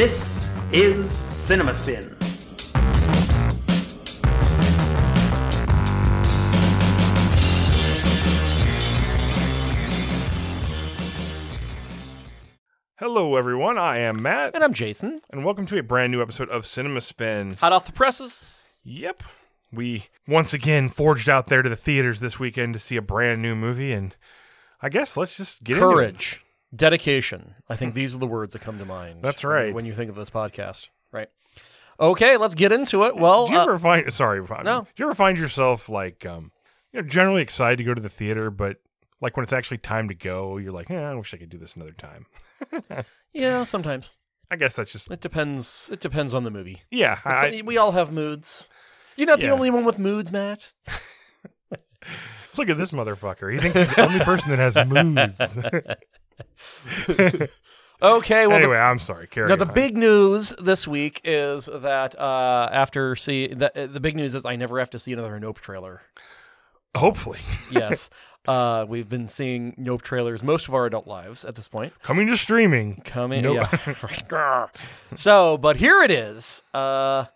This is Cinema Spin. Hello, everyone. I am Matt, And I'm Jason. and welcome to a brand new episode of Cinema Spin. Hot off the presses. Yep. We once again forged out there to the theaters this weekend to see a brand new movie, and I guess let's just get into it. Courage. Dedication. I think these are the words that come to mind. That's right. When you think of this podcast. Right. Okay, let's get into it. Well, Do you uh, ever find sorry, No. Do you ever find yourself like um, you know, generally excited to go to the theater, but like when it's actually time to go, you're like, eh, I wish I could do this another time. yeah, sometimes. I guess that's just It depends. It depends on the movie. yeah. I, we all have moods. You're not the only one with moods, Matt. look at this motherfucker. He thinks he's the only person that has moods. Okay, well, the- anyway, I'm sorry. Carry Now the big news this week is that uh, after see the, the big news is I never have to see another Nope trailer. hopefully Yes, uh, we've been seeing Nope trailers most of our adult lives at this point. coming to streaming. Coming, Nope. yeah. so, but here it is. Uh,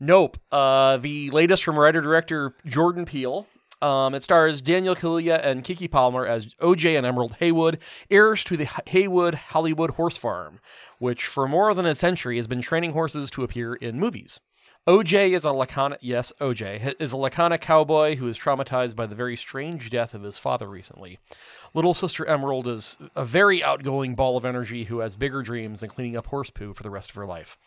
nope. Uh, the latest from writer director Jordan Peele. Um, it stars Daniel Kaluuya and Keke Palmer as OJ and Emerald Haywood, heirs to the Haywood Hollywood Horse Farm, which for more than a century has been training horses to appear in movies. OJ is a laconic, yes, OJ is a laconic cowboy who is traumatized by the very strange death of his father recently. Little sister Emerald is a very outgoing ball of energy who has bigger dreams than cleaning up horse poo for the rest of her life.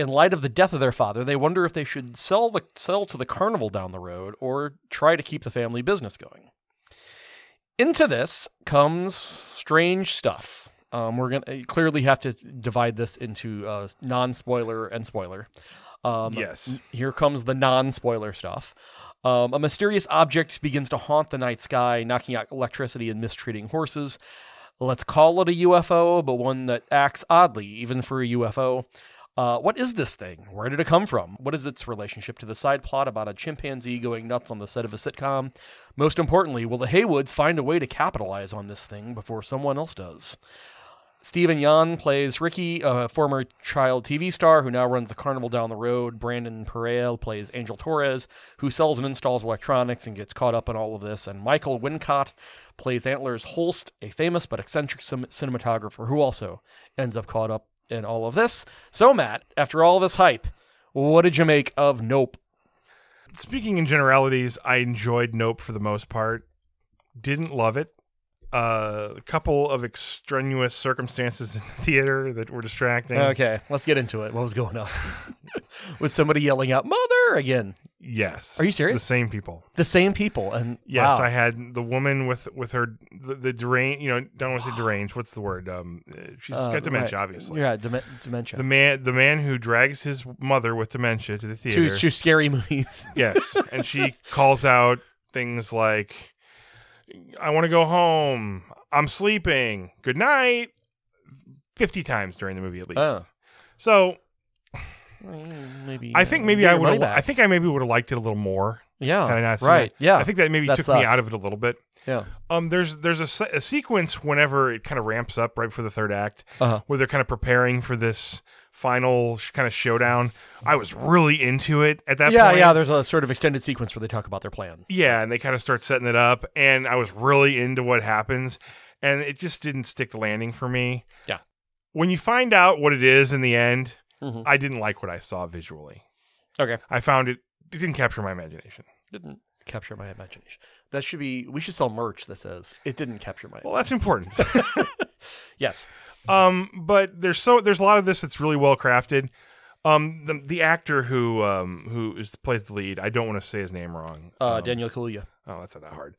In light of the death of their father, they wonder if they should sell the sell to the carnival down the road or try to keep the family business going. Into this comes strange stuff. Um, we're gonna clearly have to divide this into uh, non-spoiler and spoiler. Um, Yes. Here comes the non-spoiler stuff. Um, a mysterious object begins to haunt the night sky, knocking out electricity and mistreating horses. Let's call it a UFO, but one that acts oddly, even for a UFO. Uh, what is this thing? Where did it come from? What is its relationship to the side plot about a chimpanzee going nuts on the set of a sitcom? Most importantly, will the Haywoods find a way to capitalize on this thing before someone else does? Steven Yeun plays Ricky, a former child TV star who now runs the carnival down the road. Brandon Perea plays Angel Torres, who sells and installs electronics and gets caught up in all of this. And Michael Wincott plays Antlers Holst, a famous but eccentric cin- cinematographer who also ends up caught up in all of this. So, Matt, after all this hype, what did you make of Nope? Speaking in generalities, I enjoyed Nope for the most part. Didn't love it. Uh, a couple of extraneous circumstances in the theater that were distracting. Okay, let's get into it. What was going on? was somebody yelling out "Mother" again? Yes. Are you serious? The same people. The same people, and Yes, wow. I had the woman with with her the, the deranged. You know, don't want to say deranged. What's the word? Um, uh, she's Uh, got dementia, right. obviously. Yeah, dem- dementia. The man, the man who drags his mother with dementia to the theater. to, to scary movies. Yes, and she calls out things like, "I want to go home. I'm sleeping. Good night." Fifty times during the movie, at least. Oh. So maybe I think maybe I would. I think I maybe would have liked it a little more. yeah, Had I not seen right. it. Yeah, I think that maybe That took me out of it a little bit. yeah. Um, there's there's a, a sequence whenever it kind of ramps up right before the third act, Uh-huh. where they're kind of preparing for this final sh- kind of showdown. I was really into it at that Yeah, point. yeah. There's a sort of extended sequence where they talk about their plan. Yeah, and they kind of start setting it up, and I was really into what happens, and it just didn't stick the landing for me. Yeah. When you find out what it is in the end, Mhm. I didn't like what I saw visually. Okay, I found it it didn't capture my imagination. didn't capture my imagination. That should be. We should sell merch that says it didn't capture my. Well, that's important. yes. um, but there's so there's a lot of this that's really well crafted. Um, the the actor who um who is plays the lead, I don't want to say his name wrong. Uh, Um, Daniel Kaluuya. Oh, that's not that hard.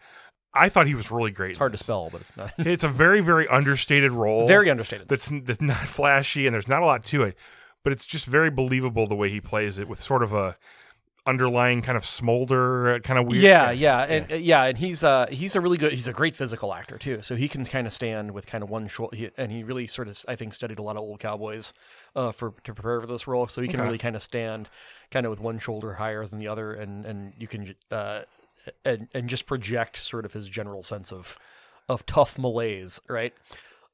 I thought he was really great. It's hard to spell, but it's not. It's a very very understated role. Very understated. that's that's not flashy and there's not a lot to it, but it's just very believable the way he plays it with sort of a underlying kind of smolder, uh, kind of weird. Yeah, yeah, and uh, yeah, and he's uh he's a really good he's a great physical actor too. So he can kind of stand with kind of one shoulder, he, and he really sort of I think studied a lot of old cowboys, uh, for to prepare for this role. So he can Okay. really kind of stand kind of with one shoulder higher than the other, and and you can uh and and just project sort of his general sense of of tough malaise, right?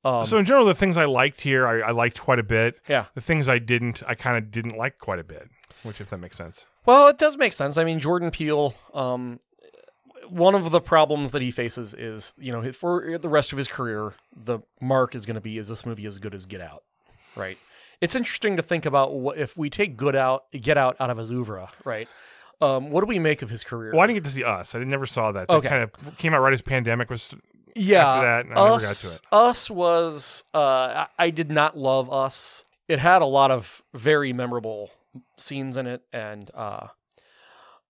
Um, so in general, the things I liked here, I, I liked quite a bit. yeah. The things I didn't, I kind of didn't like quite a bit. Which, if that makes sense. Well, it does make sense. I mean, Jordan Peele, um, one of the problems that he faces is, you know, for the rest of his career, the mark is going to be is this movie as good as Get Out, right? It's interesting to think about what if we take Good Out, Get Out out of his oeuvre, right? Um, what do we make of his career? Well, I didn't get to see Us. I never saw that. That Okay. kind of came out right as pandemic was. Yeah, after that, and I never got to us, it. Us was uh, I, I did not love Us. It had a lot of very memorable scenes in it, and uh,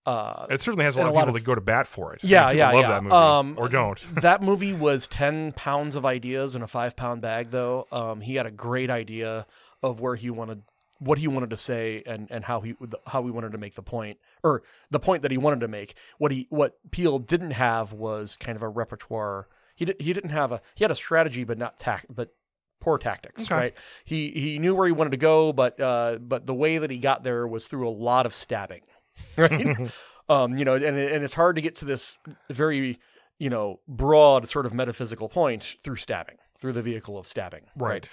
uh, It certainly has a lot of lot people of- that go to bat for it. Yeah, yeah, love yeah. that movie Um, or don't. that movie was 10 pounds of ideas in a five pound bag though um, he had a great idea of where he wanted what he wanted to say and, and how he how he wanted to make the point or the point that he wanted to make what he what Peele didn't have was kind of a repertoire he, di- he didn't have a he had a strategy but not tact but poor tactics Okay. right? He he knew where he wanted to go but uh but the way that he got there was through a lot of stabbing. Right? Um you know and, and it's hard to get to this very you know broad sort of metaphysical point through stabbing through the vehicle of stabbing Right.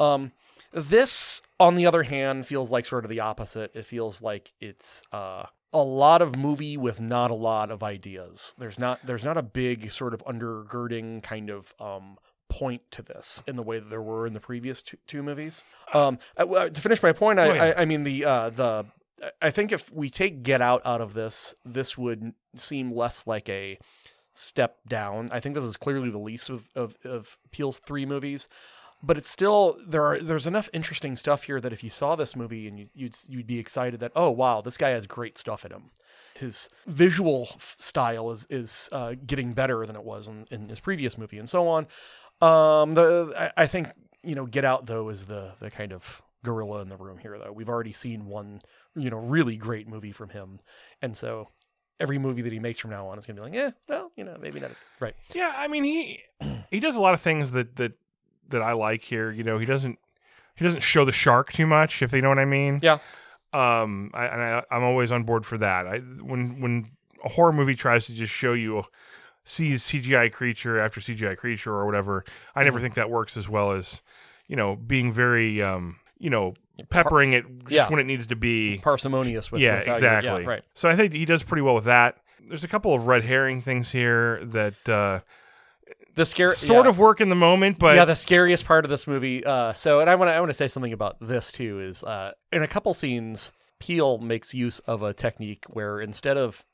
um this on the other hand feels like sort of the opposite. It feels like it's uh a lot of movie with not a lot of ideas there's not there's not a big sort of undergirding kind of um point to this in the way that there were in the previous two, two movies um I- I- to finish my point I, Oh, yeah. I i mean the uh the I think if we take Get Out out of this, this would seem less like a step down. I think this is clearly the least of of, of Peele's three movies, but it's still there are there's enough interesting stuff here that if you saw this movie and you, you'd you'd be excited that oh wow this guy has great stuff in him. His visual style is is uh, getting better than it was in, in his previous movie and so on. Um, the I, I think you know Get Out though is the the kind of gorilla in the room here though. We've already seen one you know really great movie from him, and so every movie that he makes from now on is gonna be like, yeah, well, you know, maybe not as right. Yeah, I mean he he does a lot of things that that that I like here. You know, he doesn't he doesn't show the shark too much, if you know what I mean. Yeah. Um, I, and I, I'm always on board for that. I when when a horror movie tries to just show you sees CGI creature after CGI creature or whatever, I Mm-hmm. never think that works as well as you know being very um you know peppering it just Yeah. when it needs to be. Parsimonious with yeah, exactly. yeah, right. So I think he does pretty well with that. There's a couple of red herring things here that uh, The scare sort yeah. of work in the moment, but yeah, the scariest part of this movie. Uh, so, and I want to I want to say something about this too. Is uh, in a couple scenes, Peele makes use of a technique where instead of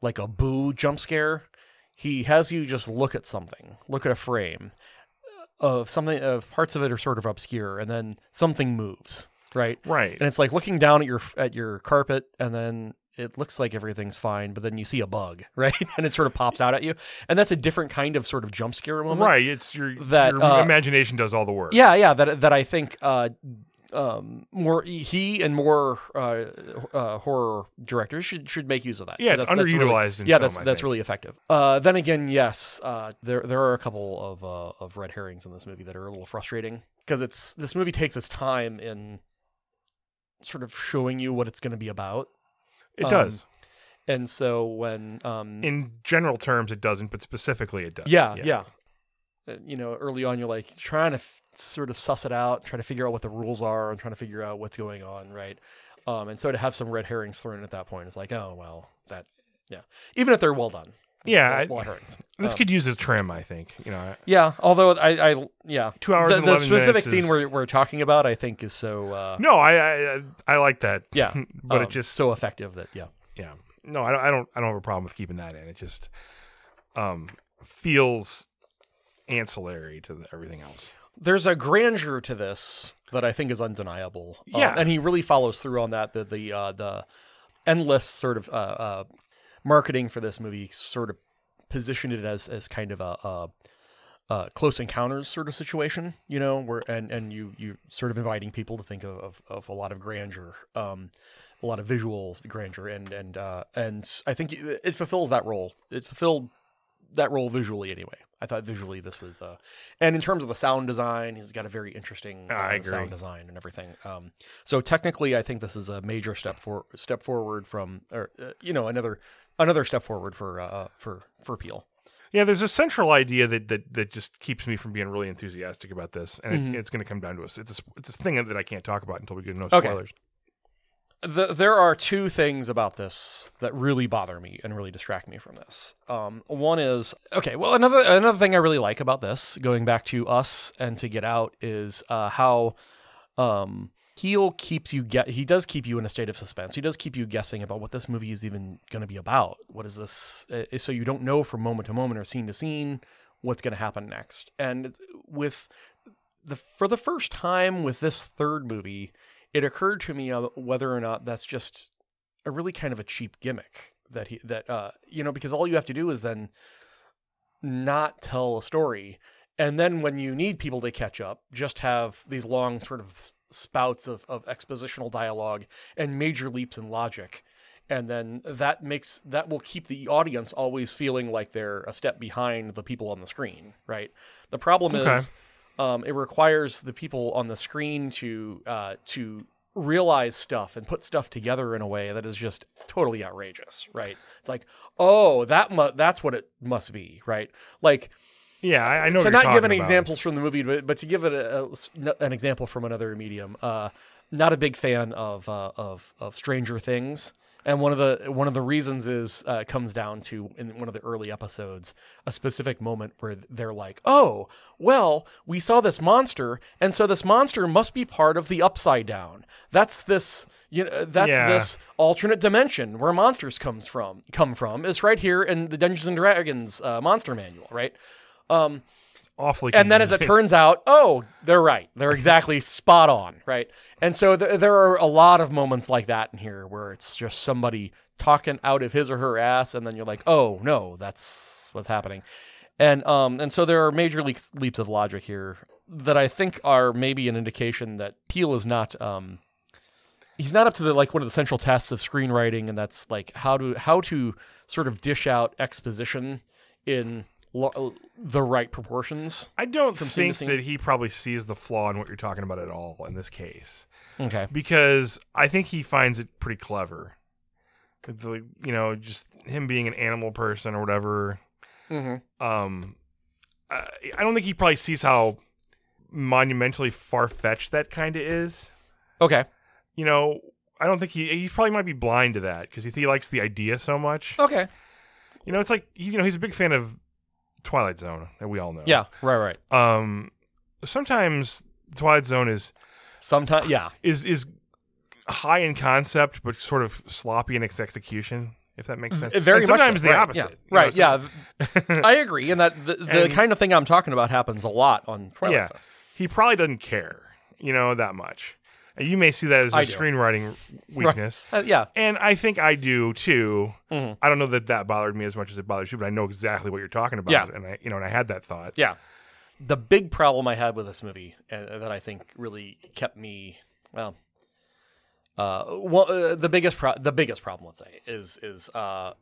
like a boo jump scare, he has you just look at something, look at a frame of something of parts of it are sort of obscure, and then something moves, right? right. And it's like looking down at your at your carpet, and then it looks like everything's fine, but then you see a bug, right? And it sort of pops out at you, and that's a different kind of sort of jump scare moment, Right, it's your that, your uh, imagination does all the work. yeah, yeah. That that I think uh, um, more he and more uh, uh, horror directors should should make use of that. Yeah, it's That's- that's really- underutilized in yeah, film, that's I that's think. really effective. Uh, then again, yes, uh, there there are a couple of uh, of red herrings in this movie that are a little frustrating because it's this movie takes its time in sort of showing you what it's going to be about, it um, does. and so when um, In general terms, it doesn't, but specifically, it does. Yeah, yeah. Uh, You know, early on, you're like trying to f- sort of suss it out, trying to figure out what the rules are, and trying to figure out what's going on, right? Um, and so to have some red herrings thrown at that point is like, oh well, that, yeah. Even if they're well done, Yeah, well, I- well. This Um, could use a trim, I think. You know, yeah. Although I, I, yeah, two hours the, the specific scene is- we're we're talking about, I think, is so, uh, No, I, I I like that. yeah, but um, it just so effective that yeah, yeah. No, I don't, I don't I don't have a problem with keeping that in. It just um feels ancillary to the, everything else. there's a grandeur to this that I think is undeniable. Um, Yeah. and he really follows through on that. The the uh, the endless sort of uh, uh, marketing for this movie sort of positioned it as as kind of a, a, a close encounters sort of situation, you know, where and and you you sort of inviting people to think of of, of a lot of grandeur. Um, a lot of visual grandeur and and uh, and I think it fulfills that role. It fulfilled that role visually anyway. I thought visually this was, uh, and in terms of the sound design, he's got a very interesting uh, sound design and everything. Um, so technically, I think this is a major step for step forward from, or uh, you know, another another step forward for uh, for for Peele. Yeah, there's a central idea that that, that just keeps me from being really enthusiastic about this, and Mhm. it, it's going to come down to us. It's a, it's a thing that I can't talk about until we get no Okay. spoilers. the, there are two things about this that really bother me and really distract me from this. Um, one is okay. Well, another another thing I really like about this, going back to us and to Get Out, is uh, how um, Heel keeps you get. He does keep you in a state of suspense. He does keep you guessing about what this movie is even going to be about. What is this? Uh, so you don't know from moment to moment or scene to scene what's going to happen next. And with the for the first time with this third movie, it occurred to me whether or not that's just a really kind of a cheap gimmick that he that uh you know because all you have to do is then not tell a story and then when you need people to catch up just have these long sort of spouts of, of expositional dialogue and major leaps in logic and then that makes that will keep the audience always feeling like they're a step behind the people on the screen right the problem Okay. is um, it requires the people on the screen to uh, to realize stuff and put stuff together in a way that is just totally outrageous, right? It's like, oh, that mu- that's what it must be, right? Like, Yeah, I, I know. so not any about. examples from the movie, but, but to give it a, a- an example from another medium. Uh, not a big fan of uh, of of Stranger Things, and one of the one of the reasons is uh, comes down to in one of the early episodes a specific moment where they're like, "Oh, well, we saw this monster, and so this monster must be part of the Upside Down. That's this." You know, that's Yeah. this alternate dimension where monsters comes from come from. It's right here in the Dungeons and Dragons uh, monster manual, right? Um, Awfully. and then as it turns out, oh, they're right. They're exactly spot on, right? And so th- there are a lot of moments like that in here where it's just somebody talking out of his or her ass, and then you're like, oh no, that's what's happening. And um and so there are major leaps, leaps of logic here that I think are maybe an indication that Peele is not um he's not up to the like one of the central tests of screenwriting, and that's like how to how to sort of dish out exposition in lo- the right proportions. I don't from think that he probably sees the flaw in what you're talking about at all in this case, Okay. because I think he finds it pretty clever. The- you know, just him being an animal person or whatever. Mm-hmm. Um, I, I don't think he probably sees how monumentally far fetched that kind of is. Okay. You know, I don't think he he probably might be blind to that because he, he likes the idea so much. Okay. You know, it's like he- you know he's a big fan of Twilight Zone, that we all know. Yeah. Right. Right. Um, sometimes Twilight Zone is Sometimes. Yeah. is is high in concept but sort of sloppy in its execution. If that makes sense. Very And much. sometimes so. the Right, opposite. Yeah. you know, Right. so- yeah. I agree, and that the, the And- kind of thing I'm talking about happens a lot on Twilight Yeah. Zone. he probably doesn't care, you know, that much. You may see that as a screenwriting weakness, Uh, yeah. and I think I do too. Mhm. I don't know that that bothered me as much as it bothers you, but I know exactly what you're talking about, Yeah. and I, you know, and I had that thought. Yeah. The big problem I had with this movie uh, that I think really kept me well uh well uh, the biggest pro- the biggest problem let's say is is uh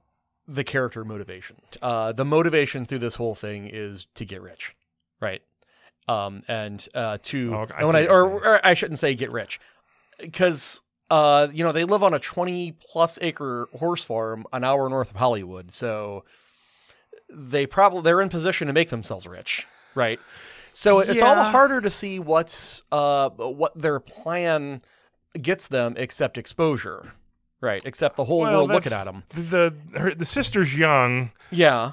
the character motivation. Uh the motivation through this whole thing is to get rich. Right? Um and uh to Oh. I when I or, or I shouldn't say get rich cuz uh you know they live on a 20 plus acre horse farm an hour north of Hollywood. So they probably they're in position to make themselves rich, right? So it's all the harder to see what's uh what their plan gets them except exposure, right? Except the whole Well, world looking at them. The her, the sister's young. Yeah,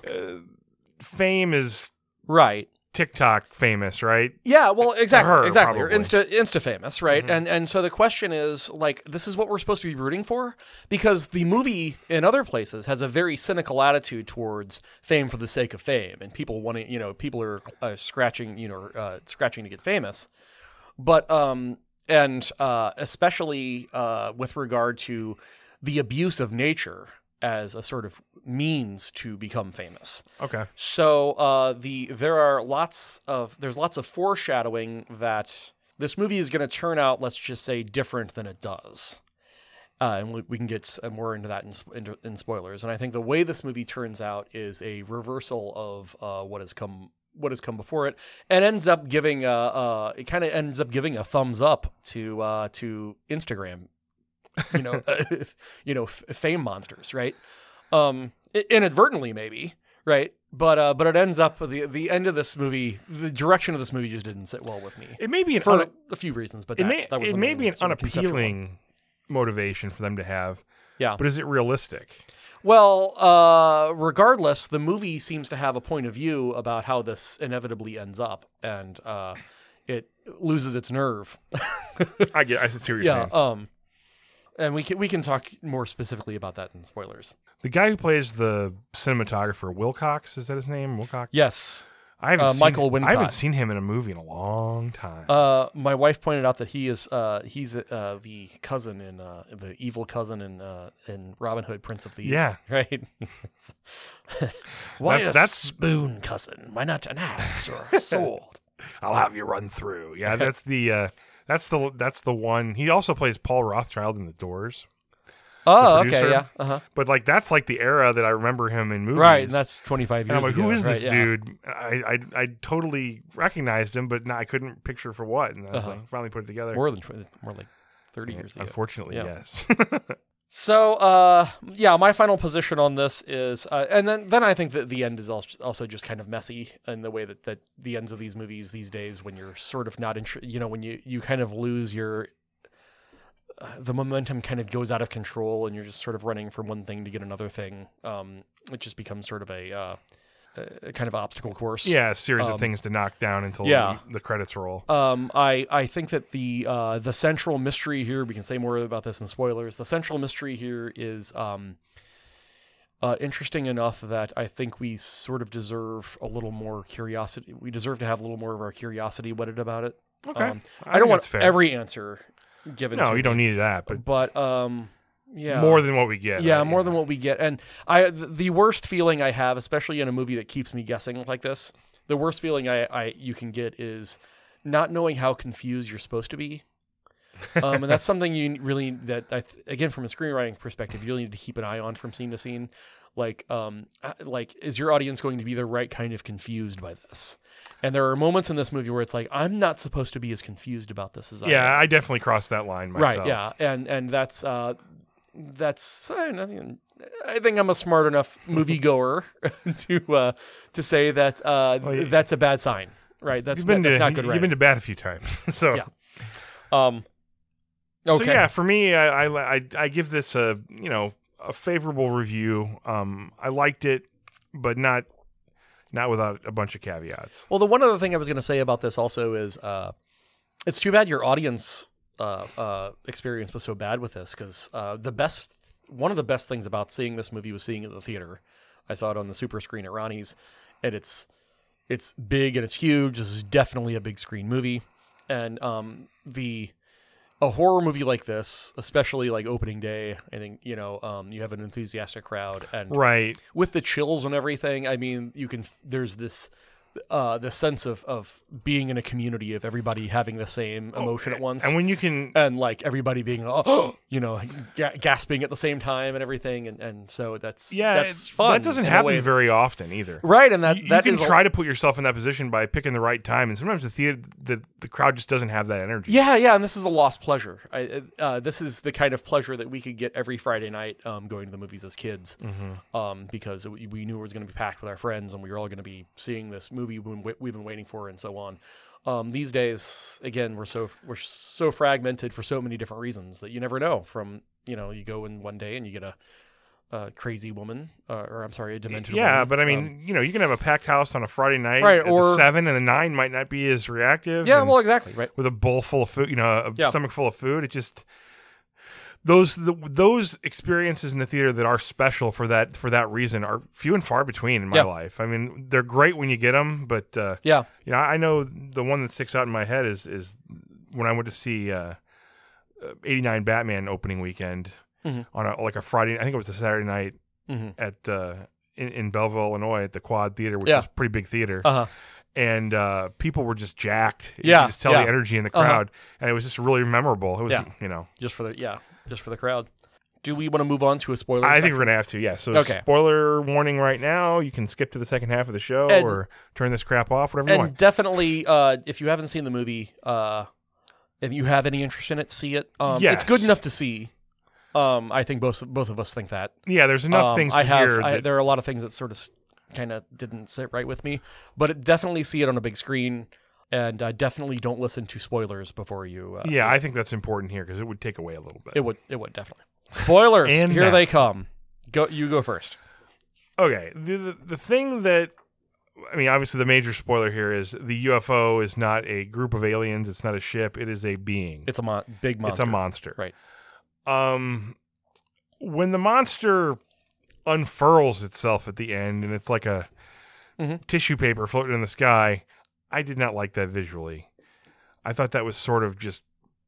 Fame is right. TikTok famous, right? Yeah, well, exactly, her, exactly. Or. Insta, Insta famous, right? Mhm. And and so the question is, like, this is what we're supposed to be rooting for, because the movie in other places has a very cynical attitude towards fame for the sake of fame, and people wanting, you know, people are uh, scratching, you know, uh, scratching to get famous, but um, and uh, especially uh, with regard to the abuse of nature as a sort of means to become famous. Okay. So uh, the there are lots of there's lots of foreshadowing that this movie is going to turn out, let's just say, different than it does. Uh, and we, we can get more into that in, in, in spoilers. And I think the way this movie turns out is a reversal of uh, what has come what has come before it, and ends up giving a, uh, it kind of ends up giving a thumbs up to uh, to Instagram, you know, you know, f- fame monsters, right? Um, inadvertently maybe, right? but uh, but it ends up the the end of this movie. The direction of this movie just didn't sit well with me It may be an for un- a few reasons. But it that, may that was it may be an sort of conceptual one. unappealing motivation for them to have. Yeah. But is it realistic? Well, uh, regardless, the movie seems to have a point of view about how this inevitably ends up, and uh, it loses its nerve. I get. I see what you're yeah. saying. Um, and we can we can talk more specifically about that in spoilers. The guy who plays the cinematographer, Wilcox, is that his name? Wilcox. Yes. I haven't Uh, seen, Michael I haven't seen him in a movie in a long time. Uh, my wife pointed out that he is uh, he's uh, the cousin in uh, the evil cousin in uh, in Robin Hood, Prince of Thieves. Yeah. right. Why That's- a that's- spoon, cousin? Why not an axe or a sword? I'll have you run through. Yeah, that's the uh, that's the that's the one. He also plays Paul Rothchild in The Doors. oh, okay, yeah, uh-huh. But like that's like the era that I remember him in movies. right. And that's twenty five And years. I'm like, ago, who is this right, yeah. dude? I, I I totally recognized him, but no, I couldn't picture for what. And I was Uh-huh. like, finally put it together. More than 20, more like thirty years ago. Unfortunately, yes. So, uh, yeah, my final position on this is, uh, and then then I think that the end is also just kind of messy in the way that, that the ends of these movies these days, when you're sort of not, intr- you know, when you you kind of lose your, uh, the momentum kind of goes out of control, and you're just sort of running from one thing to get another thing. Um, it just becomes sort of a, uh, a kind of obstacle course. yeah, a series Um, of things to knock down until yeah. the, the credits roll. Um, I I think that the uh, the central mystery here we can say more about this in spoilers. The central mystery here is um, uh, interesting enough that I think we sort of deserve a little more curiosity. We deserve to have a little more of our curiosity whetted about it. Okay, Um, I, think don't want every answer given. No, you don't me, need that, but But um, yeah, more than what we get. yeah, right? more than what we get. And I, the worst feeling I have, especially in a movie that keeps me guessing like this, the worst feeling I, I you can get is not knowing how confused you're supposed to be. Um, and that's something you really that I th- again from a screenwriting perspective, you really need to keep an eye on from scene to scene. Like, um, like is your audience going to be the right kind of confused by this? And there are moments in this movie where it's like, I'm not supposed to be as confused about this as I. Yeah, I definitely crossed that line myself. Right. Yeah. And and that's uh, that's I, think I'm a smart enough moviegoer to uh, to say that uh, Well, that's a bad sign. Right. That's you've been that's to not good. you've Writing. been to bat a few times, so Yeah. um. So yeah, for me, I, I I I give this a you know a favorable review. Um, I liked it, but not not without a bunch of caveats. Well, the one other thing I was going to say about this also is uh, it's too bad your audience uh, uh, experience was so bad with this because uh, the best one of the best things about seeing this movie was seeing it in the theater. I saw it on the super screen at Ronnie's, and it's it's big and it's huge. This is definitely a big screen movie, and um, the a horror movie like this, especially like opening day, I think you know um, you have an enthusiastic crowd, and Right. with the chills and everything, I mean, you can. There's this, uh, the sense of of being in a community of everybody having the same emotion at once, Oh, And when you can, and like everybody being, oh, you know, ga- gasping at the same time and everything, and and so that's yeah, that's fun. That doesn't in a way happen very often either. right, and that you, you that can is a- try to put yourself in that position by picking the right time, and sometimes the theater, the the crowd just doesn't have that energy. Yeah, yeah, and this is a lost pleasure. I, uh, this is the kind of pleasure that we could get every Friday night um, going to the movies as kids, Mm-hmm. um, because we, we knew it was going to be packed with our friends, and we were all going to be seeing this movie we've we've been waiting for, and so on. Um, these days, again, we're so we're so fragmented for so many different reasons that you never know. From you know, you go in one day and you get a, a crazy woman, uh, or I'm sorry, a demented Yeah, woman. but I mean, Um, you know, you can have a packed house on a Friday night, Right, at the or- seven and the nine might not be as reactive. yeah, well, exactly, right. with a bowl full of food, you know, a Yeah. stomach full of food. It just those the, those experiences in the theater that are special for that for that reason are few and far between in my Yeah. life. I mean, they're great when you get them, but uh, Yeah, you know, I know the one that sticks out in my head is is when I went to see uh, uh, 89 Batman opening weekend Mhm. on a, like a Friday. I think it was a Saturday night hmm at uh, in, in Belleville, Illinois, at the Quad Theater, which Yeah. is a pretty big theater. uh huh. and uh, people were just jacked. You Yeah, could just tell yeah. the energy in the Uh-huh. crowd, and it was just really memorable. It was, Yeah. you know, Just for the yeah, just for the crowd. Do we want to move on to a spoiler? I think section? we're gonna have to. Yeah. So, Okay. spoiler warning right now. You can skip to the second half of the show And- or turn this crap off, whatever you and want. definitely uh, if you haven't seen the movie uh, if you have any interest in it see it um, it's good Yes. enough to see um, i think both both of us think that Yeah, there's enough Um, things i to have hear. I, that- there are a lot of things that sort of kind of didn't sit right with me. But it, definitely see it on a big screen, and uh, definitely don't listen to spoilers before you. Uh, yeah. I think that's important here because it would take away a little bit. it would it would definitely spoilers. And here now. they come. Go you go first. okay, the, the the thing that I mean, obviously, the major spoiler here is the UFO is not a group of aliens. It's not a ship. It is a being. It's a mon- big monster. It's a monster. Right. Um, when the monster unfurls itself at the end and it's like a Mhm. tissue paper floating in the sky, I did not like that visually. I thought that was sort of just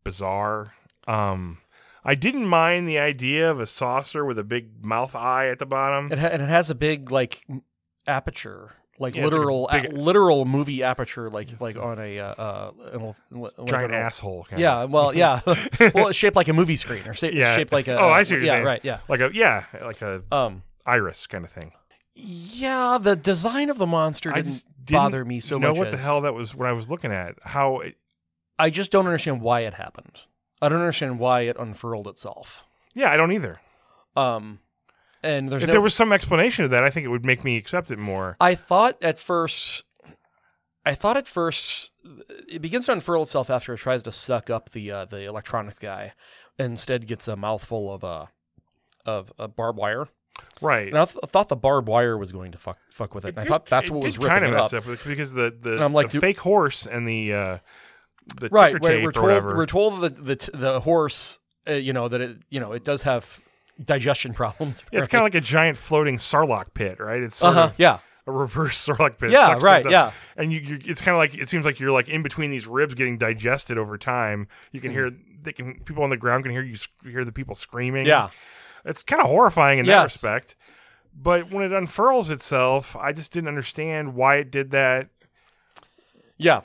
bizarre. Um, I didn't mind the idea of a saucer with a big mouth eye at the bottom. It ha- and it has a big like aperture, like Yeah, it's like literal, a- literal movie aperture, like like on a uh, uh an, like Giant a- asshole. Kind Yeah, Of. well, yeah, well, it's shaped like a movie screen, or sa- Yeah. shaped like a. Oh, I see yeah, saying. right, yeah. Like a yeah, like a Um, iris kind of thing. yeah, the design of the monster I didn't just didn't bother me so know much. what the hell that was. What I was looking at, how it, I just don't understand why it happened. I don't understand why it unfurled itself. yeah, I don't either. Um, and there's if no. there was some explanation of that, I think it would make me accept it more. I thought at first. I thought at first it begins to unfurl itself after it tries to suck up the uh, the electronics guy, and instead gets a mouthful of uh, of uh, barbed wire. Right. And I th- thought the barbed wire was going to fuck fuck with it. And I thought that's what was ripping kind of it messed up. up because the the, And I'm like, the fake horse and the uh, the Right, We're told we're told that the the horse, uh, you know, that it you know it does have digestion problems. yeah, it's kind of like a giant floating sarlacc pit, right? It's sort uh huh. of Yeah. a reverse sarlacc pit. Yeah. Right. Yeah. And you, you it's kind of like it seems like you're like in between these ribs getting digested over time. You can hear they can people on the ground can hear you sc- hear the people screaming. Yeah. It's kind of horrifying in that respect. But when it unfurls itself, I just didn't understand why it did that. Yeah.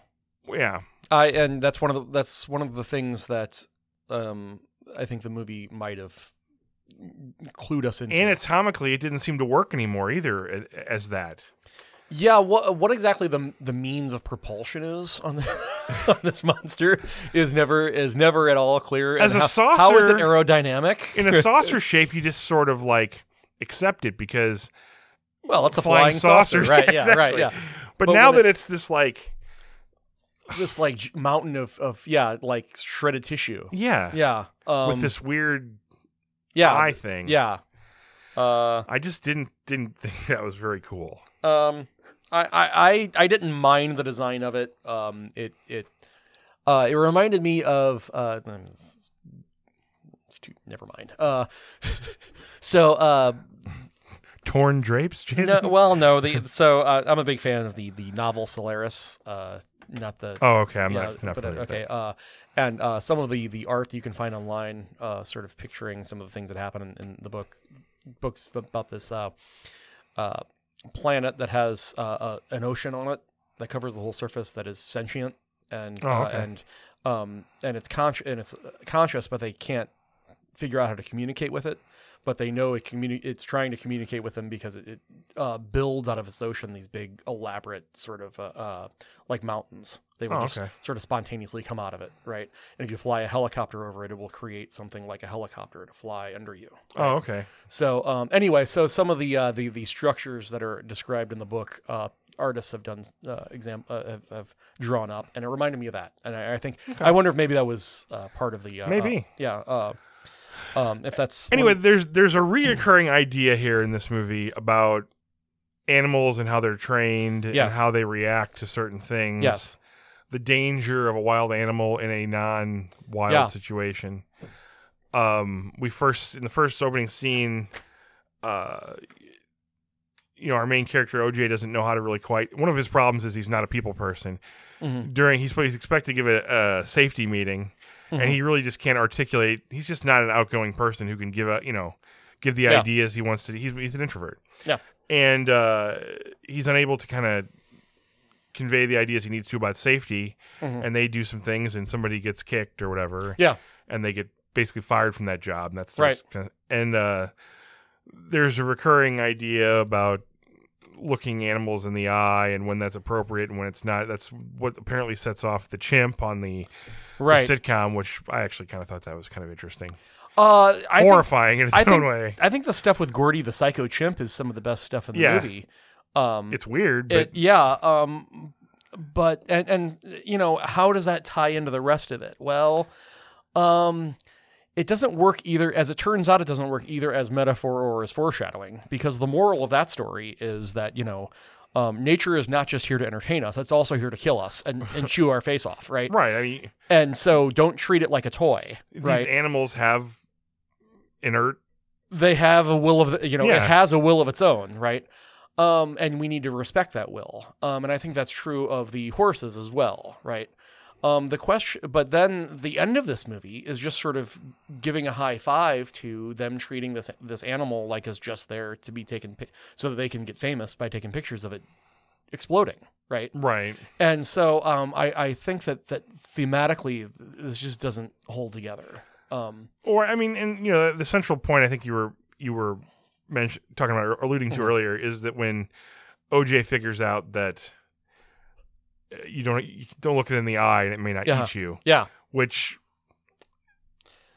Yeah, I and that's one of the that's one of the things that um I think the movie might have clued us into. anatomically, it didn't seem to work anymore either as that. Yeah. What what exactly the the means of propulsion is on the, on this monster is never is never at all clear. As a how, how is it saucer- aerodynamic? In a saucer shape, you just sort of like accept it because well, it's a flying, flying, saucer, saucers, right? Yeah, right. Yeah. But, But now that it's- it's this like, This like mountain of of yeah, like shredded tissue. yeah, Yeah. Um, with this weird yeah, eye thing, Yeah. Uh, I just didn't didn't think that was very cool. um, I, I, I, didn't mind the design of it. Um, it, it, uh, it reminded me of, uh, it's, it's too, never mind. Uh, so, uh, Torn drapes, Jason. no, well, no, the, so, uh, I'm a big fan of the, the novel Solaris, uh, not the, oh, okay, I'm yeah, not, not but, familiar with okay. that. Uh, and uh, some of the the art that you can find online, uh, sort of picturing some of the things that happen in, in the book, books about this uh, uh, planet that has uh, uh, an ocean on it that covers the whole surface that is sentient and Oh, uh, and um, and it's con- and it's uh, conscious, but they can't figure out how to communicate with it. But they know it communi- it's trying to communicate with them because it, it uh, builds out of its ocean these big, elaborate sort of uh, uh, like mountains. They will Oh, just okay. sort of spontaneously come out of it, right? And if you fly a helicopter over it, it will create something like a helicopter to fly under you. Oh, okay. So um, anyway, so some of the uh, the the structures that are described in the book, uh, artists have done uh, exam uh, have, have drawn up, and it reminded me of that. And I, I think I wonder if maybe that was uh, part of the uh, Maybe. uh, yeah. Um, if that's Anyway, there's there's a reoccurring idea here in this movie about animals and how they're trained and how they react to certain things. Yes. The danger of a wild animal in a non-wild Yeah. situation. Um, we first in the first opening scene, uh, you know, our main character OJ doesn't know how to really quite. One of his problems is he's not a people person. Mhm. During he's he's expected to give a, a safety meeting, Mhm. and he really just can't articulate. He's just not an outgoing person who can give a you know give the Yeah. ideas he wants to. He's he's an introvert. Yeah. and uh, he's unable to kind of convey the ideas he needs to about safety. Mhm. And they do some things, and somebody gets kicked or whatever. Yeah. and they get basically fired from that job. And that's Right. Kinda, and uh, there's a recurring idea about looking animals in the eye and when that's appropriate and when it's not. That's what apparently sets off the chimp on the, right. sitcom, which I actually kind of thought that was kind of interesting, Uh, I think, horrifying in its I own think- way. I think the stuff with Gordy the psycho chimp is some of the best stuff in the Yeah. movie. Um, It's weird, but it, yeah. Um, but and and you know how does that tie into the rest of it? Well, um, it doesn't work either. As it turns out, it doesn't work either as metaphor or as foreshadowing because the moral of that story is that you know. Um, nature is not just here to entertain us; it's also here to kill us and, and chew our face off, right? right. I mean, And so, don't treat it like a toy, these right? animals have inert. they have a will of you know Yeah. it has a will of its own right um and we need to respect that will um and i think that's true of the horses as well right um the question but then the end of this movie is just sort of giving a high five to them treating this this animal like it's just there to be taken pi- so that they can get famous by taking pictures of it exploding right Right. and so um i i think that that thematically this just doesn't hold together um Or I mean, and you know, the central point I think you were you were mention, talking about or alluding to Mhm. earlier is that when OJ figures out that you don't you don't look it in the eye and it may not Yeah. eat you, yeah which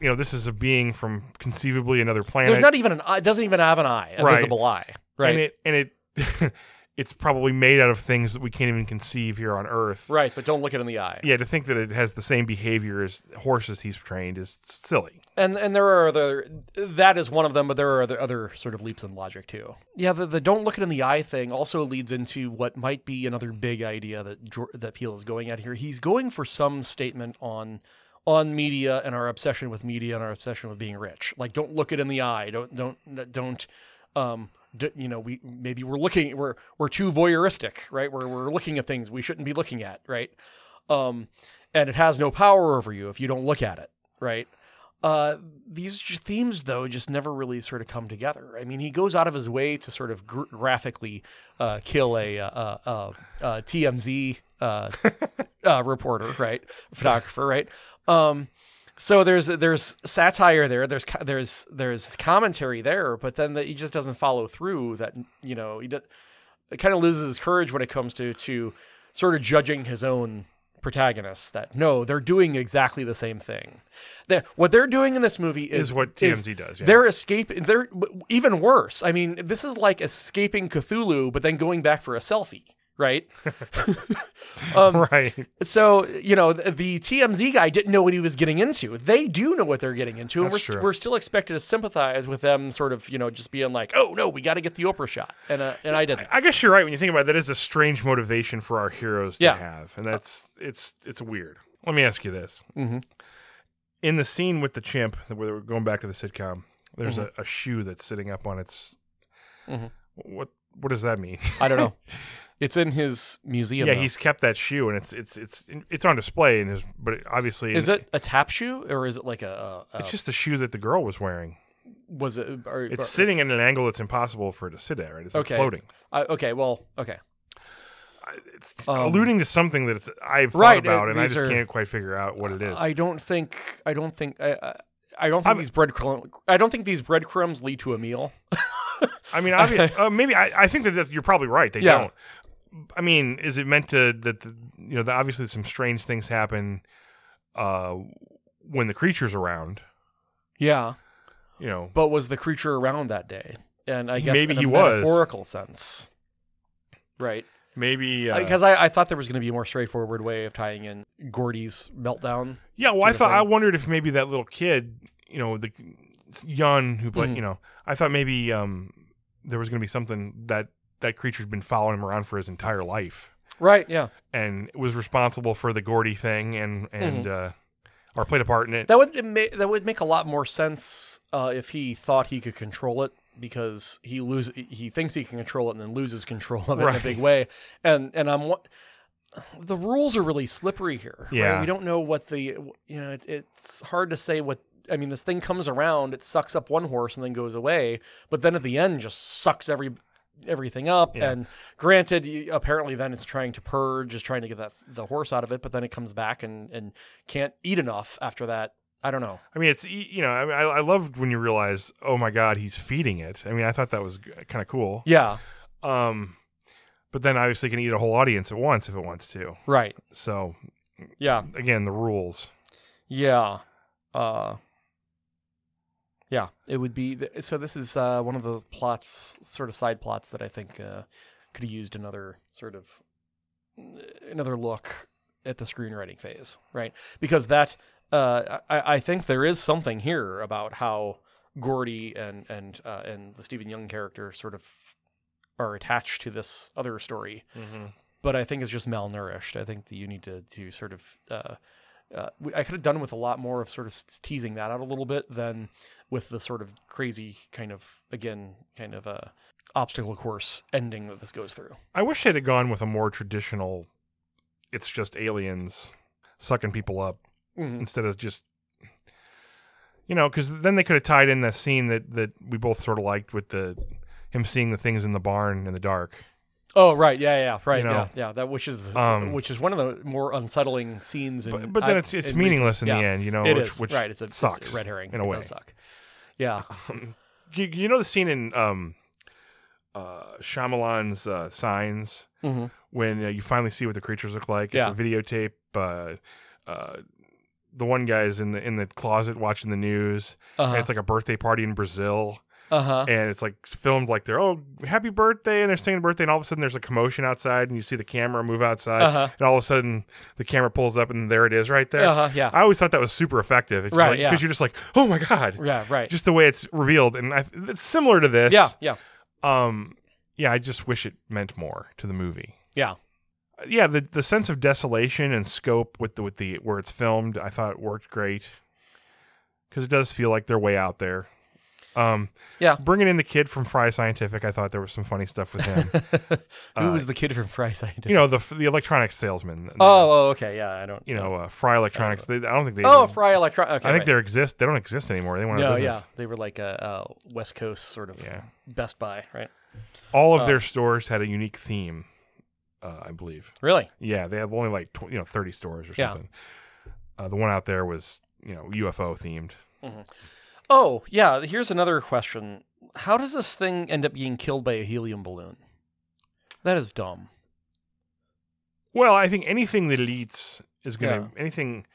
you know, this is a being from conceivably another planet. There's not even an eye. It doesn't even have an eye, a Right. visible eye. Right. And it and it it's probably made out of things that we can't even conceive here on Earth. right. But don't look it in the eye. Yeah, to think that it has the same behavior as horses he's trained is silly. And and there are other. That is one of them, but there are other other sort of leaps in logic too. Yeah. The, the don't look it in the eye thing also leads into what might be another big idea that Jor- that Peele is going at here. He's going for some statement on on media and our obsession with media and our obsession with being rich. Like, don't look it in the eye. Don't don't don't. Um, d- you know, we maybe we're looking we're we're too voyeuristic, right? We're we're looking at things we shouldn't be looking at, right? Um, and it has no power over you if you don't look at it, right? Uh, these themes, though, just never really sort of come together. I mean, he goes out of his way to sort of gr- graphically uh, kill a, uh, uh, uh, uh, TMZ uh, uh, reporter, right, photographer, right. Um, so there's there's satire there, there's there's there's commentary there, but then that he just doesn't follow through. That you know he does, it kind of loses his courage when it comes to to sort of judging his own protagonists that no they're doing exactly the same thing they what they're doing in this movie is, Is what TMZ does. Yeah. they're escaping they're even worse i mean this is like escaping cthulhu but then going back for a selfie right um, right. so you know the, the TMZ guy didn't know what he was getting into. They do know what they're getting into, and That's we're, true. we're still expected to sympathize with them, sort of you know just being like, oh no, we got to get the Oprah shot, and uh, and I didn't. I guess you're right when you think about it. That is a strange motivation for our heroes to Yeah. have, and that's it's it's weird. Let me ask you this: Mhm. in the scene with the chimp, where we're going back to the sitcom, there's Mhm. a, a shoe that's sitting up on its. Mhm. What what does that mean? I don't know. It's in his museum. yeah, though. he's kept that shoe, and it's it's it's it's on display in his. But it, obviously, Is it a tap shoe or is it like a? a, a It's just the shoe that the girl was wearing. was it? Or, It's or- sitting in an angle that's impossible for it to sit at. Right? It's like floating. Okay, well, okay. It's Um, alluding to something that it's, I've thought Right, about, uh, and I just are- can't quite figure out what it is. I don't think. I don't think. I. I I don't think I'm- these breadcrumbs. I don't think these breadcrumbs lead to a meal. I mean, uh, maybe I, I think that that's, you're probably right. They Yeah. don't. I mean, is it meant to that the, you know? The, obviously, some strange things happen uh, when the creature's around. Yeah. You know, but was the creature around that day? And I guess Maybe in a he was. metaphorical sense, right? maybe. Uh, Because I, I thought there was going to be a more straightforward way of tying in Gordy's meltdown. yeah, well, I thought I wondered if maybe that little kid, you know, the young who played, Mhm. you know, I thought maybe um, there was going to be something that that creature's been following him around for his entire life. Right. Yeah. and was responsible for the Gordy thing and and uh, or played a part in it. Mm-hmm. That would ma- that would make a lot more sense uh, if he thought he could control it because he lose he thinks he can control it and then loses control of it in a big way. And and I'm the rules are really slippery here. right? Yeah. We don't know what the you know it, it's hard to say what I mean. This thing comes around, it sucks up one horse and then goes away, but then at the end just sucks every everything up Yeah. and granted apparently then it's trying to purge is trying to get that the horse out of it but then it comes back and and can't eat enough after that i don't know I mean, it's you know, I, mean, I I loved when you realize, oh my God, he's feeding it. I mean, I thought that was kind of cool. yeah Um, but then obviously can eat a whole audience at once if it wants to. right So yeah again, the rules. yeah uh yeah it would be th- so this is uh one of the plots sort of side plots that i think uh could have used another sort of another look at the screenwriting phase, right? Because that uh, I, I think there is something here about how Gordy and and uh, and the Steven Yeun character sort of are attached to this other story, Mm-hmm. but I think it's just malnourished. I think that you need to to sort of. Uh, uh, I could have done with a lot more of sort of teasing that out a little bit than with the sort of crazy kind of again kind of a obstacle course ending that this goes through. I wish they'd have gone with a more traditional. It's just aliens sucking people up Mhm. instead of just, you know, because then they could have tied in that scene that that we both sort of liked with the him seeing the things in the barn in the dark. Oh right, yeah, yeah, right, You know, yeah, yeah. That which is um, which is one of the more unsettling scenes. In, But, but then I- it's it's in meaningless recent- in the end, you know. It which, is which right. It's a, it's sucks a red herring in a It way. does suck. Yeah. you, you know the scene in um, uh, Shyamalan's uh, Signs hmm when uh, you finally see what the creatures look like. It's Yeah. a videotape. Uh, uh, the one guy's in the in the closet watching the news. Uh And huh. it's like a birthday party in Brazil, Uh huh. and it's like filmed like they're oh happy birthday, and they're singing birthday, and all of a sudden there's a commotion outside, and you see the camera move outside, Uh huh. and all of a sudden the camera pulls up, and there it is right there. Uh huh. Yeah. I always thought that was super effective. It's Right, Because yeah. you're just like, oh my god, Yeah. Right. just the way it's revealed, and I, it's similar to this. yeah. Yeah. Um. Yeah. I just wish it meant more to the movie. Yeah. Yeah. The the sense of desolation and scope with the with the where it's filmed, I thought it worked great. Because it does feel like they're way out there. Um. Yeah. Bringing in the kid from Fry Scientific, I thought there was some funny stuff with him. Who Uh, was the kid from Fry Scientific? you know, the the electronics salesman. Oh. Oh. Okay. Yeah. I don't. You know, uh, Fry Electronics. They, I don't think they. Oh, even- Fry Electron. Okay. I think right. they exist. They don't exist anymore. They went out No. Yeah. They were like a, a West Coast sort of Yeah. Best Buy, right? All of Uh, their stores had a unique theme, uh, I believe. Really? Yeah, they have only like tw- you know thirty stores or Yeah. something. Uh, the one out there was you know UFO themed. Oh, yeah. Here's another question. How does this thing end up being killed by a helium balloon? That is dumb. Well, I think anything that it eats is gonna anything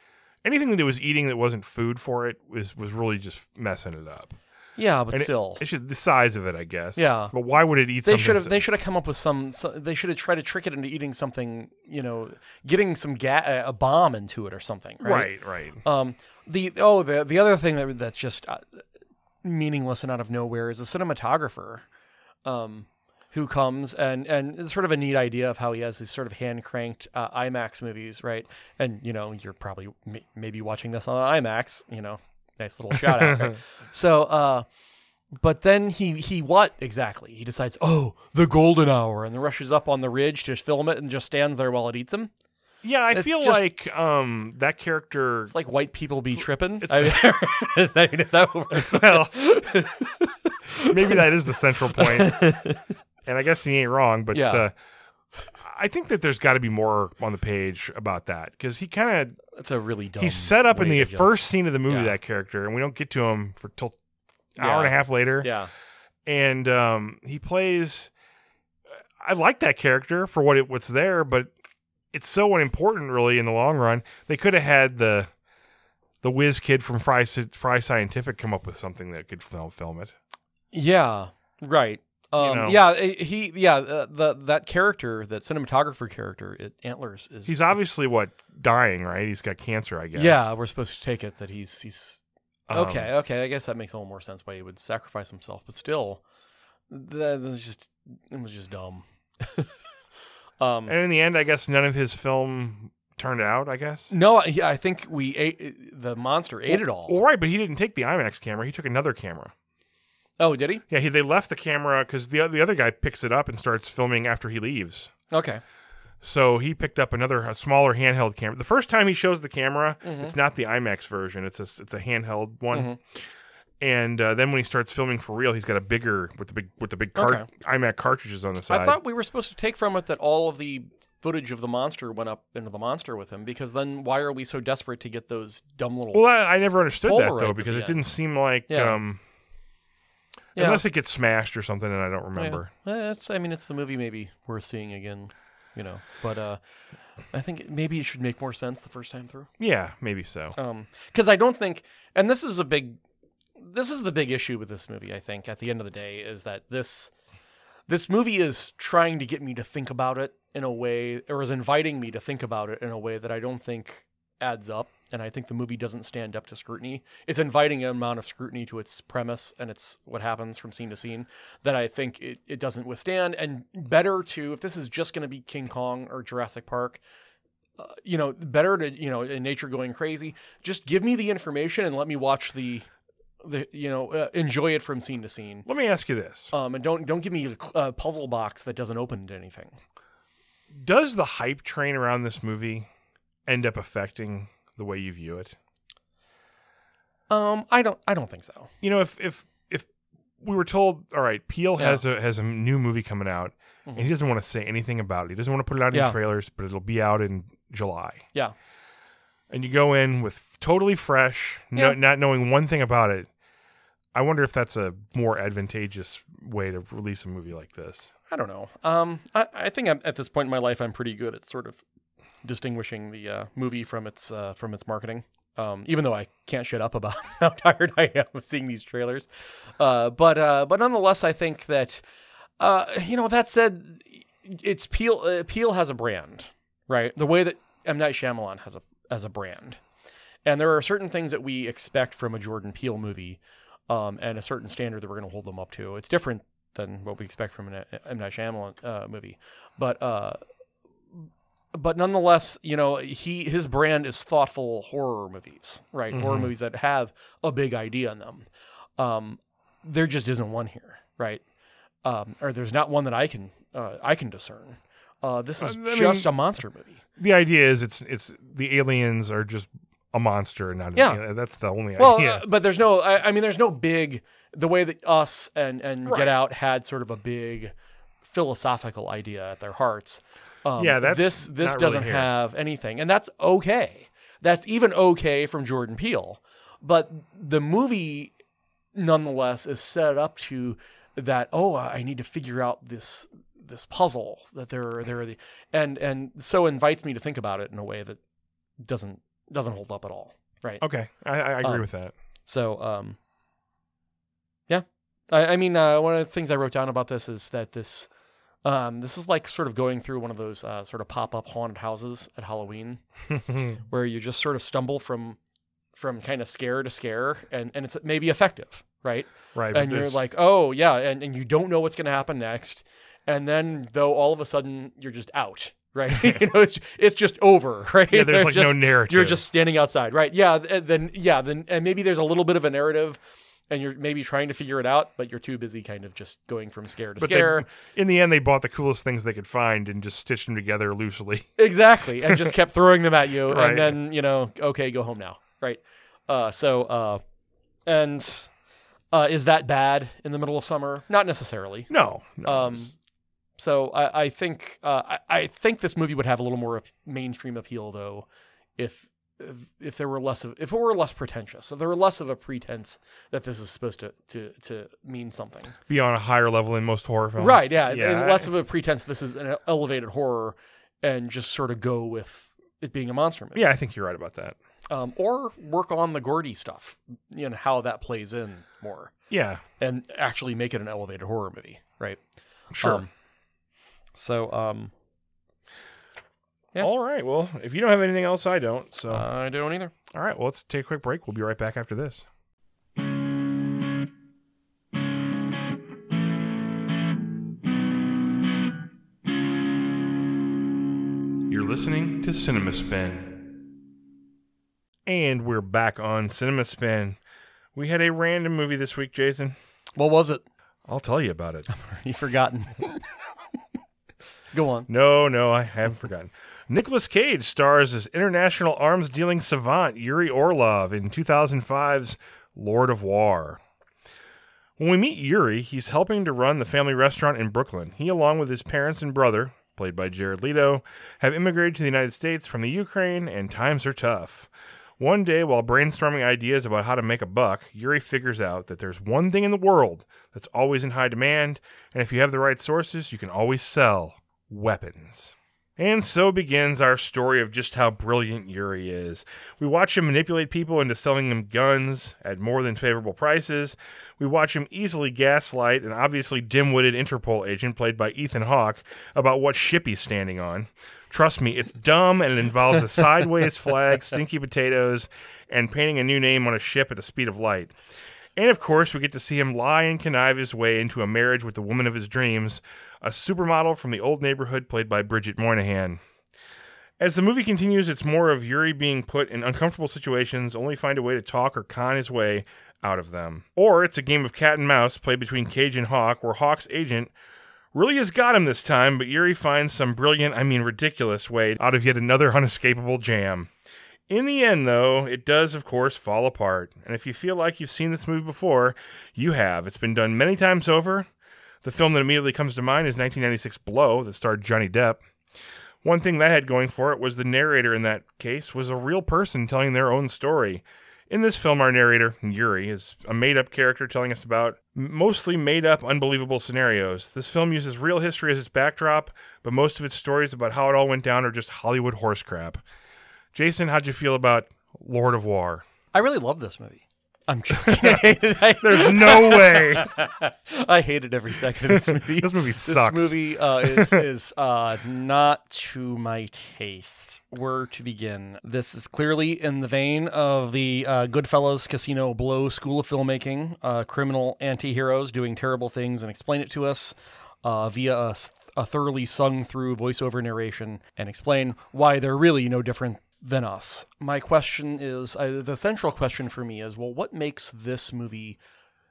anything that it was eating that wasn't food for it was was really just messing it up. Yeah, but And it- still. It's just the size of it, I guess. Yeah. But why would it eat they something? should have they should have come up with some, so they should have tried to trick it into eating something you know getting some ga- a bomb into it or something right right, right. um the oh the the other thing that that's just uh, meaningless and out of nowhere is a cinematographer um who comes and and it's sort of a neat idea of how he has these sort of hand cranked uh, IMAX movies right and you know you're probably may- maybe watching this on IMAX you know nice little shout out right? So, uh, but then he he what exactly? He decides, oh, the golden hour, and then rushes up on the ridge to film it and just stands there while it eats him. Yeah, I It's feel just- like um that character. It's like white people be tripping. it's- I mean, is that well, maybe that is the central point, and I guess he ain't wrong. But Yeah. uh, I think that there's got to be more on the page about that because he kind of That's a really dumb. he's set up in way the to just- first scene of the movie yeah. that character, and we don't get to him for till hour and a half later. Yeah, and um, he plays. I like that character for what it what's there, but it's so unimportant, really, in the long run. They could have had the the whiz kid from Fry Fry Scientific come up with something that could film film it. yeah, right. Um, know. yeah, eh, he, yeah, uh, the that character, that cinematographer character, it, Antlers is. He's is- obviously what dying, right? He's got cancer, I guess. Yeah, we're supposed to take it that he's he's Um, okay. Okay, I guess that makes a little more sense why he would sacrifice himself, but still, that was just it was just dumb. um, And in the end, I guess none of his film turned out. I guess. no, I, I think we ate the monster ate it all. Well, right, but he didn't take the IMAX camera. He took another camera. oh, did he? Yeah, he, they left the camera because the the other guy picks it up and starts filming after he leaves. Okay. So he picked up another a smaller handheld camera. The first time he shows the camera, Mhm. it's not the IMAX version. It's a it's a handheld one. Mhm. And uh, then when he starts filming for real, he's got a bigger with the big with the big cart, Okay. IMAX cartridges on the side. I thought we were supposed to take from it that all of the footage of the monster went up into the monster with him because then why are we so desperate to get those dumb little well, I, I never understood that though because it end. didn't seem like Yeah. um, Yeah. unless it gets smashed or something, and I don't remember. Eh, it's I mean it's the movie maybe worth seeing again, you know. But uh I think maybe it should make more sense the first time through. Yeah, maybe so. Um cuz I don't think and this is a big this is the big issue with this movie I think at the end of the day is that this this movie is trying to get me to think about it in a way, or is inviting me to think about it in a way that I don't think adds up. And I think the movie doesn't stand up to scrutiny. It's inviting an amount of scrutiny to its premise and its what happens from scene to scene that I think it, it doesn't withstand. And better to, if this is just going to be King Kong or Jurassic Park, uh, you know, better to, you know, in nature going crazy, just give me the information and let me watch the, the you know, uh, enjoy it from scene to scene. Let me ask you this: Um, and don't don't give me a, a puzzle box that doesn't open to anything. Does the hype train around this movie end up affecting the way you view it? Um, I don't I don't think so. You know, if if if we were told, all right, Peele Yeah. has a has a new movie coming out, and he doesn't want to say anything about it. He doesn't want to put it out Yeah. in trailers, but it'll be out in July. Yeah. And you go in with totally fresh, no, Yeah. not knowing one thing about it. I wonder if that's a more advantageous way to release a movie like this. I don't know. Um, I, I think I'm, at this point in my life, I'm pretty good at sort of distinguishing the uh, movie from its uh, from its marketing. Um, even though I can't shut up about how tired I am of seeing these trailers, uh, but uh, but nonetheless, I think that uh, you know that said, it's Peele. Uh, Peele has a brand, right? The way that M Night Shyamalan has a as a brand, and there are certain things that we expect from a Jordan Peele movie, um, and a certain standard that we're going to hold them up to. It's different than what we expect from an M Night Shyamalan uh, movie, but uh, but nonetheless, you know, he his brand is thoughtful horror movies, right? Horror Mhm. movies that have a big idea in them. Um, there just isn't one here, right? Um, or there's not one that I can uh, I can discern. Uh, this is I mean- just a monster movie. The idea is it's it's the aliens are just a monster and not an Yeah. alien. That's the only Well, idea. uh, but there's no. I, I mean, there's no big. The way that us and and Right. Get Out had sort of a big philosophical idea at their hearts. Um, Yeah, that's this. This not doesn't here. have anything, and that's okay. That's even okay from Jordan Peele, but the movie, nonetheless, is set up to that. Oh, I need to figure out this this puzzle that there are there are the and and so invites me to think about it in a way that doesn't doesn't hold up at all. Right. okay, I, I agree um, with that. So, um, yeah, I, I mean, uh, one of the things I wrote down about this is that this, um, this is like sort of going through one of those uh, sort of pop up haunted houses at Halloween, where you just sort of stumble from, from kind of scare to scare, and and it's maybe effective, right? right, and you're like, oh yeah, and and you don't know what's going to happen next, and then though all of a sudden you're just out. Right, you know, it's it's just over, right? yeah, there's like just, no narrative. you're just standing outside, right? Yeah, then yeah, then and maybe there's a little bit of a narrative, and you're maybe trying to figure it out, but you're too busy kind of just going from scare to But they- scare. in the end, they bought the coolest things they could find and just stitched them together loosely. exactly, and just kept throwing them at you, Right. and then you know, okay, go home now, right? Uh, so uh, and uh, is that bad in the middle of summer? Not necessarily. No, no. Um, So I, I think uh, I, I think this movie would have a little more mainstream appeal though, if if there were less of if it were less pretentious, if there were less of a pretense that this is supposed to to to mean something. be on a higher level than most horror films. Right? Yeah, yeah. and less of a pretense. This is an elevated horror, and just sort of go with it being a monster movie. yeah, I think you're right about that. Um, or work on the Gordy stuff, you know how that plays in more, Yeah, and actually make it an elevated horror movie. Right? sure. Um, so um, yeah. All right. Well, if you don't have anything else, I don't. So, I don't either. all right. Well, let's take a quick break. We'll be right back after this. You're listening to Cinema Spin. And we're back on Cinema Spin. We had a random movie this week, Jason. What was it? I'll tell you about it. You've forgotten. Go on. No, no, I haven't forgotten. Nicolas Cage stars as international arms dealing savant Yuri Orlov in 2005's Lord of War. When we meet Yuri, he's helping to run the family restaurant in Brooklyn. He, along with his parents and brother, played by Jared Leto, have immigrated to the United States from the Ukraine, and times are tough. One day, while brainstorming ideas about how to make a buck, Yuri figures out that there's one thing in the world that's always in high demand, and if you have the right sources, you can always sell weapons. And so begins our story of just how brilliant Yuri is. We watch him manipulate people into selling them guns at more than favorable prices. We watch him easily gaslight an obviously dim witted Interpol agent played by Ethan Hawke about what ship he's standing on. Trust me, it's dumb and it involves a sideways flag, stinky potatoes, and painting a new name on a ship at the speed of light. And of course, we get to see him lie and connive his way into a marriage with the woman of his dreams, a supermodel from the old neighborhood played by Bridget Moynahan. As the movie continues, it's more of Yuri being put in uncomfortable situations, only find a way to talk or con his way out of them. Or it's a game of cat and mouse played between Cage and Hawke, where Hawke's agent really has got him this time, but Yuri finds some brilliant, I mean ridiculous way out of yet another unescapable jam. In the end, though, it does, of course, fall apart. And if you feel like you've seen this movie before, you have. It's been done many times over. The film that immediately comes to mind is 1996 Blow, that starred Johnny Depp. One thing that had going for it was the narrator in that case was a real person telling their own story. In this film, our narrator, Yuri, is a made up character telling us about mostly made up, unbelievable scenarios. This film uses real history as its backdrop, but most of its stories about how it all went down are just Hollywood horse crap. Jason, how'd you feel about Lord of War? I really love this movie. I'm joking. I hated, I, There's no way. I hated every second of this movie. This movie sucks. This movie uh, is is uh, not to my taste. Where to begin? This is clearly in the vein of the uh, Goodfellas Casino Blow School of Filmmaking. Uh, criminal anti-heroes doing terrible things and explain it to us uh, via a, a thoroughly sung through voiceover narration and explain why they're really no different than us. My question is uh, the central question for me is well, what makes this movie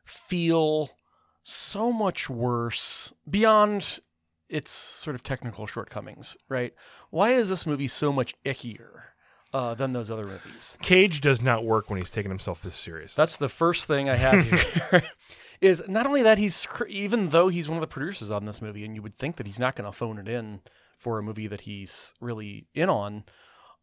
feel so much worse beyond its sort of technical shortcomings, right? Why is this movie so much ickier uh, than those other movies? Cage does not work when he's taking himself this serious. That's the first thing I have here. is not only that he's cr- even though he's one of the producers on this movie, and you would think that he's not going to phone it in for a movie that he's really in on.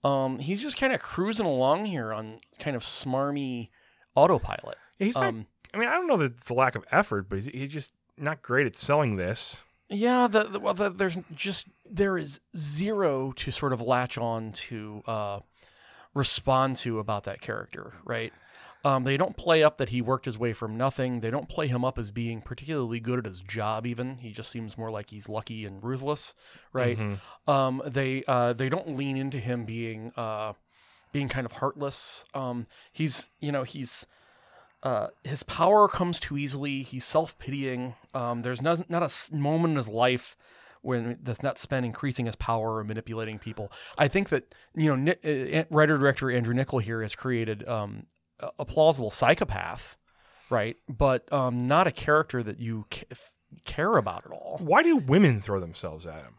Um, he's just kind of cruising along here on kind of smarmy autopilot. he's not, Um, I mean, I don't know that it's a lack of effort, but he's, he's just not great at selling this. Yeah, the, the, well, the, there's just there is zero to sort of latch on to uh, respond to about that character, right? Um, they don't play up that he worked his way from nothing. They don't play him up as being particularly good at his job. Even he just seems more like he's lucky and ruthless, right? Mhm. Um, they uh, they don't lean into him being uh, being kind of heartless. Um, he's you know he's uh, his power comes too easily. He's self pitying. Um, there's not not a moment in his life when that's not spent increasing his power or manipulating people. I think that you know uh, writer director Andrew Niccol here has created um, a, plausible psychopath, right? But um, not a character that you ca- care about at all. Why do women throw themselves at him?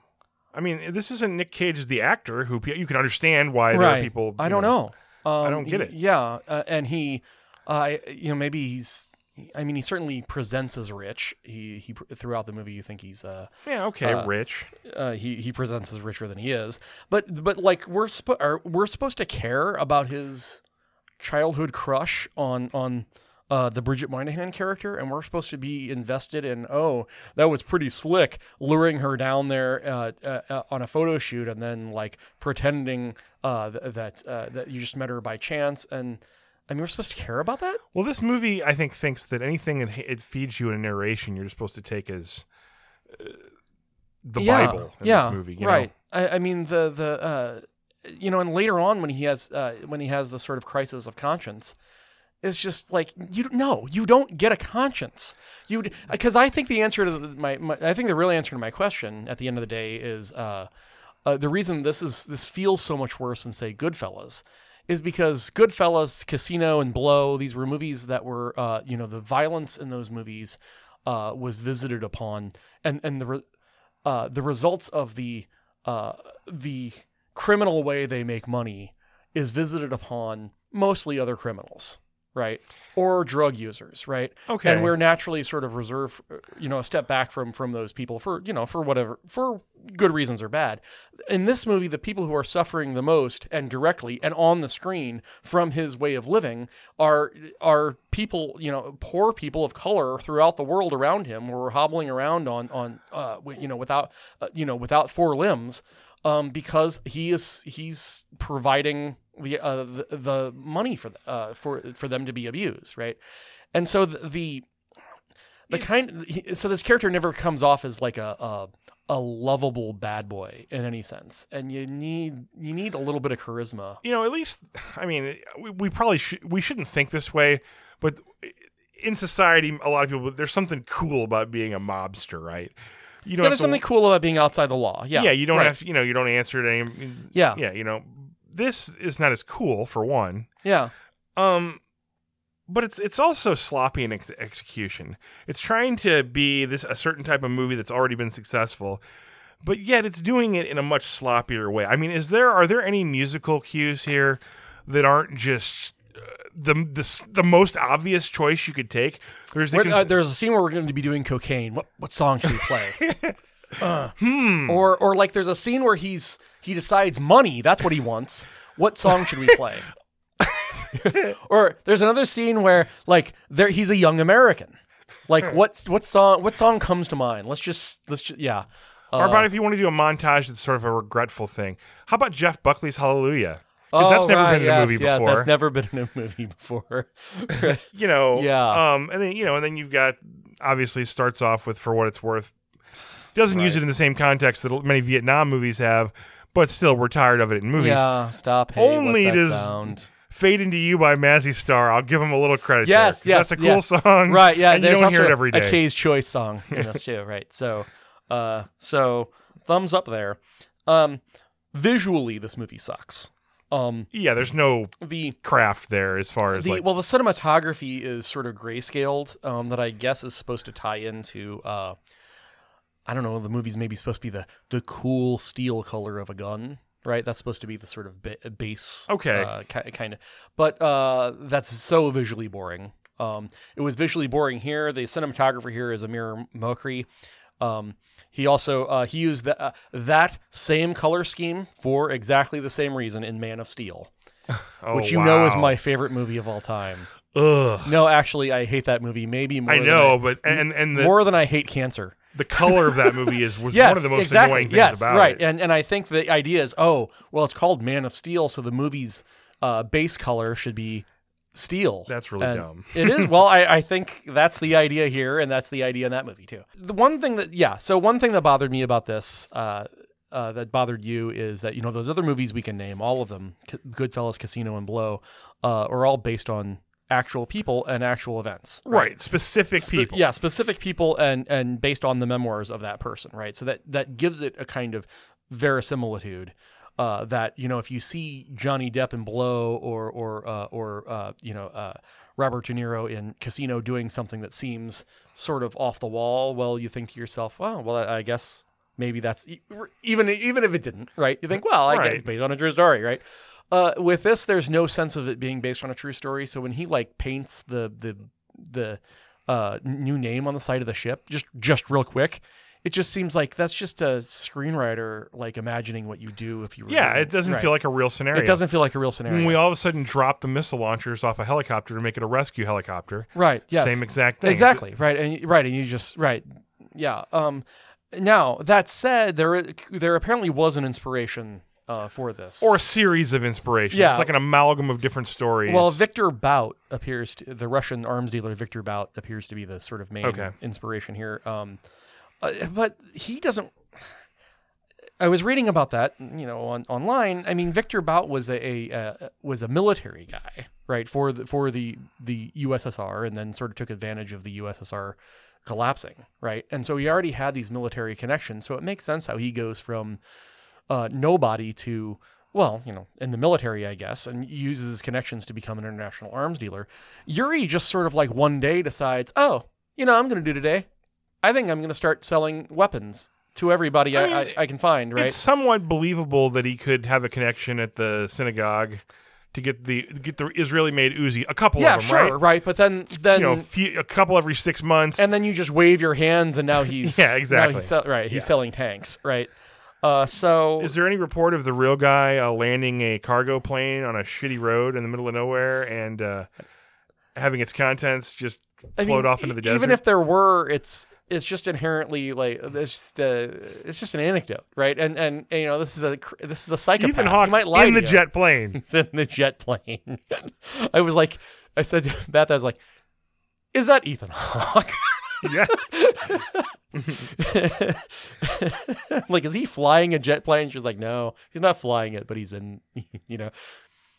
I mean, this isn't Nick Cage as the actor who you can understand why there are people. I don't know. Um, don't get it. Yeah, uh, and he, uh, you know, maybe he's. I mean, he certainly presents as rich. He he throughout the movie, you think he's uh, Yeah, okay, uh, rich. uh he he presents as richer than he is. But but like we're we're supposed to care about his childhood crush on on. Uh, the Bridget Moynahan character, and we're supposed to be invested in. Oh, that was pretty slick, luring her down there uh, uh, uh, on a photo shoot, and then like pretending uh, th- that uh, that you just met her by chance. And I mean, we're supposed to care about that. Well, this movie, I think, thinks that anything that it feeds you in a narration, you're just supposed to take as uh, the yeah, Bible in yeah, this movie. You right. Know? I, I mean, the the uh, you know, and later on when he has uh, when he has the sort of crisis of conscience, it's just like you no, you don't get a conscience. You because I think the answer to my, my I think the real answer to my question at the end of the day is uh, uh, the reason this is this feels so much worse than say Goodfellas is because Goodfellas, Casino, and Blow these were movies that were uh, you know the violence in those movies uh, was visited upon and and the re- uh, the results of the uh, the criminal way they make money is visited upon mostly other criminals, right, or drug users, right. Okay. And we're naturally sort of reserve, you know, a step back from from those people for you know for whatever for good reasons or bad. In this movie, the people who are suffering the most and directly and on the screen from his way of living are are people, you know, poor people of color throughout the world around him who are hobbling around on on uh, you know without uh, you know without four limbs. Um, because he is he's providing the uh, the, the money for uh, for for them to be abused, right? And so the the, kind so this character never comes off as like a, a a lovable bad boy in any sense, and you need you need a little bit of charisma. you know, at least I mean, we, we probably should we shouldn't think this way, but in society, a lot of people there's something cool about being a mobster, right? You don't Yeah, there's to- something cool about being outside the law. Yeah, yeah, you don't right. have to, you know, you don't answer to any. Yeah. yeah, you know, this is not as cool for one. Yeah, Um, but it's it's also sloppy in ex- execution. It's trying to be this a certain type of movie that's already been successful, but yet it's doing it in a much sloppier way. I mean, is there are there any musical cues here that aren't just the the the most obvious choice you could take? There's the cons- uh, there's a scene where we're going to be doing cocaine. What what song should we play? Uh, hmm. or or like there's a scene where he's he decides money. That's what he wants. What song should we play? or there's another scene where like there he's a young American. Like what what song what song comes to mind? Let's just let's just yeah. Or Uh, about if you want to do a montage that's sort of a regretful thing. How about Jeff Buckley's Hallelujah? Because that's oh, never right, been in a yes, movie yeah, before. That's never been in a movie before. you know Yeah. um and then you know and then you've got obviously starts off with for what it's worth doesn't use it in the same context that many vietnam movies have but still we're tired of it in movies yeah, stop. Hey, Only what's it that is- sound? fade into you by mazzy star i'll give him a little credit Yes, there, yes, that's a cool yes. song right yeah and you there's don't hear also it every a day K's Choice song in this too right so uh so thumbs up there um visually this movie sucks um yeah there's no the craft there as far as the like well the cinematography is sort of grayscaled um that i guess is supposed to tie into uh i don't know the movie's maybe supposed to be the the cool steel color of a gun right? That's supposed to be the sort of ba- base Okay. uh, ki- kind of but uh that's so visually boring. Um it was visually boring here. The cinematographer here is amir mokri um he also uh, he used the, uh, that same color scheme for exactly the same reason in Man of Steel, oh, which you know is my favorite movie of all time. ugh No, actually, I hate that movie. Maybe more. i than know I- but and and the, more than I hate cancer. the color of that movie is was Yes, one of the most exactly. annoying things yes, about right. it And and I think the idea is, oh, well, it's called Man of Steel, so the movie's uh, base color should be steel. that's really And dumb it is. Well, I, I think that's the idea here, and that's the idea in that movie too. The one thing that, yeah. So one thing that bothered me about this, uh, uh, that bothered you, is that you know those other movies we can name, all of them, K- Goodfellas, Casino, and Blow, uh, are all based on actual people and actual events. right, specific Spe- people yeah, specific people and and based on the memoirs of that person, right? So that that gives it a kind of verisimilitude. Uh, that you know, if you see Johnny Depp in Blow or or uh, or uh, you know uh, Robert De Niro in Casino doing something that seems sort of off the wall, well, you think to yourself, well, well, I I guess maybe that's even even if it didn't, right? You think, well, I guess Right. it's based on a true story, right? Uh, with this, there's no sense of it being based on a true story. So when he like paints the the the uh, new name on the side of the ship, just just real quick, it just seems like that's just a screenwriter like imagining what you do if you were. yeah doing- it doesn't right. feel like a real scenario it doesn't feel like a real scenario. when we all of a sudden drop the missile launchers off a helicopter to make it a rescue helicopter right? Yes. same exact thing Exactly. Right. And right. And you just right. Yeah. Um. Now that said, there there apparently was an inspiration uh, for this, or a series of inspirations Yeah. it's like an amalgam of different stories Well, Victor Bout appears to the Russian arms dealer Victor Bout appears to be the sort of main Okay. inspiration here. Um, uh, but he doesn't. I was reading about that, you know, on online. I mean, Victor Bout was a, a uh, was a military guy, right, for the for the the USSR, and then sort of took advantage of the USSR collapsing, right, and so he already had these military connections. So it makes sense how he goes from uh, nobody to well, you know, in the military, I guess, and uses his connections to become an international arms dealer. Yuri just sort of like one day decides, oh, you know, I'm going to do today. I think I'm going to start selling weapons to everybody I, I I, mean, I, can find, right? it's somewhat believable that he could have a connection at the synagogue to get the get the Israeli made Uzi a couple yeah, of them sure, right right? But then, then, you know few, a couple every 6 months and then you just wave your hands, and now he's Yeah, exactly. he's sell- right, he's Yeah. selling tanks, right? Uh, so Is there any report of the real guy uh, landing a cargo plane on a shitty road in the middle of nowhere and uh, having its contents just I float mean, off into the desert? Even if there were, it's it's just inherently like it's just uh, it's just an anecdote, right? And and, and, you know this is a this is a psychopath. Ethan He Hawke's might lie in the you. jet plane. He's in the jet plane. I was like, I said to Beth, I was like, is that Ethan Hawke? yeah. like, is he flying a jet plane? She's like, no, he's not flying it, but he's in, you know.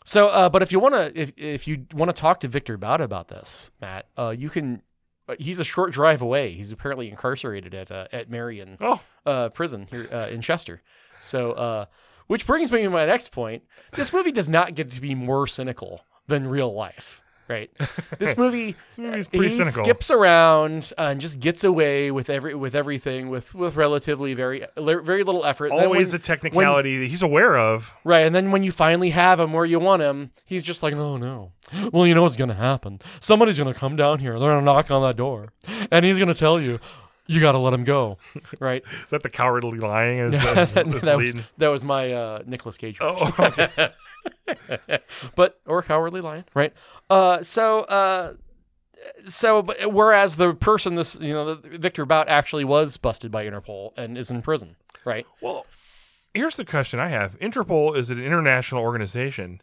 So, uh, but if you want to, if if you want to talk to Victor about about this, Matt, uh, you can. Uh, He's a short drive away. He's apparently incarcerated at uh, at Marion Oh, uh, prison here uh, in Chester. So, uh, which brings me to my next point. This movie does not get to be more cynical than real life, right? This movie, this movie's pretty he cynical. skips around uh, and just gets away with every with everything with with relatively very very little effort. Always when- a technicality that he's aware of. Right, and then when you finally have him where you want him, he's just like, "Oh no! Well, you know what's gonna happen? Somebody's gonna come down here. They're gonna knock on that door, and he's gonna tell you, you got to let him go." Right? Is that the cowardly lying? Is, that, that, is that was that was my uh, Nicolas Cage. Oh, but or cowardly lion, right? Uh, so uh, so but whereas the person this you know the, Victor Bout actually was busted by Interpol and is in prison, right? well, here's the question I have: Interpol is an international organization.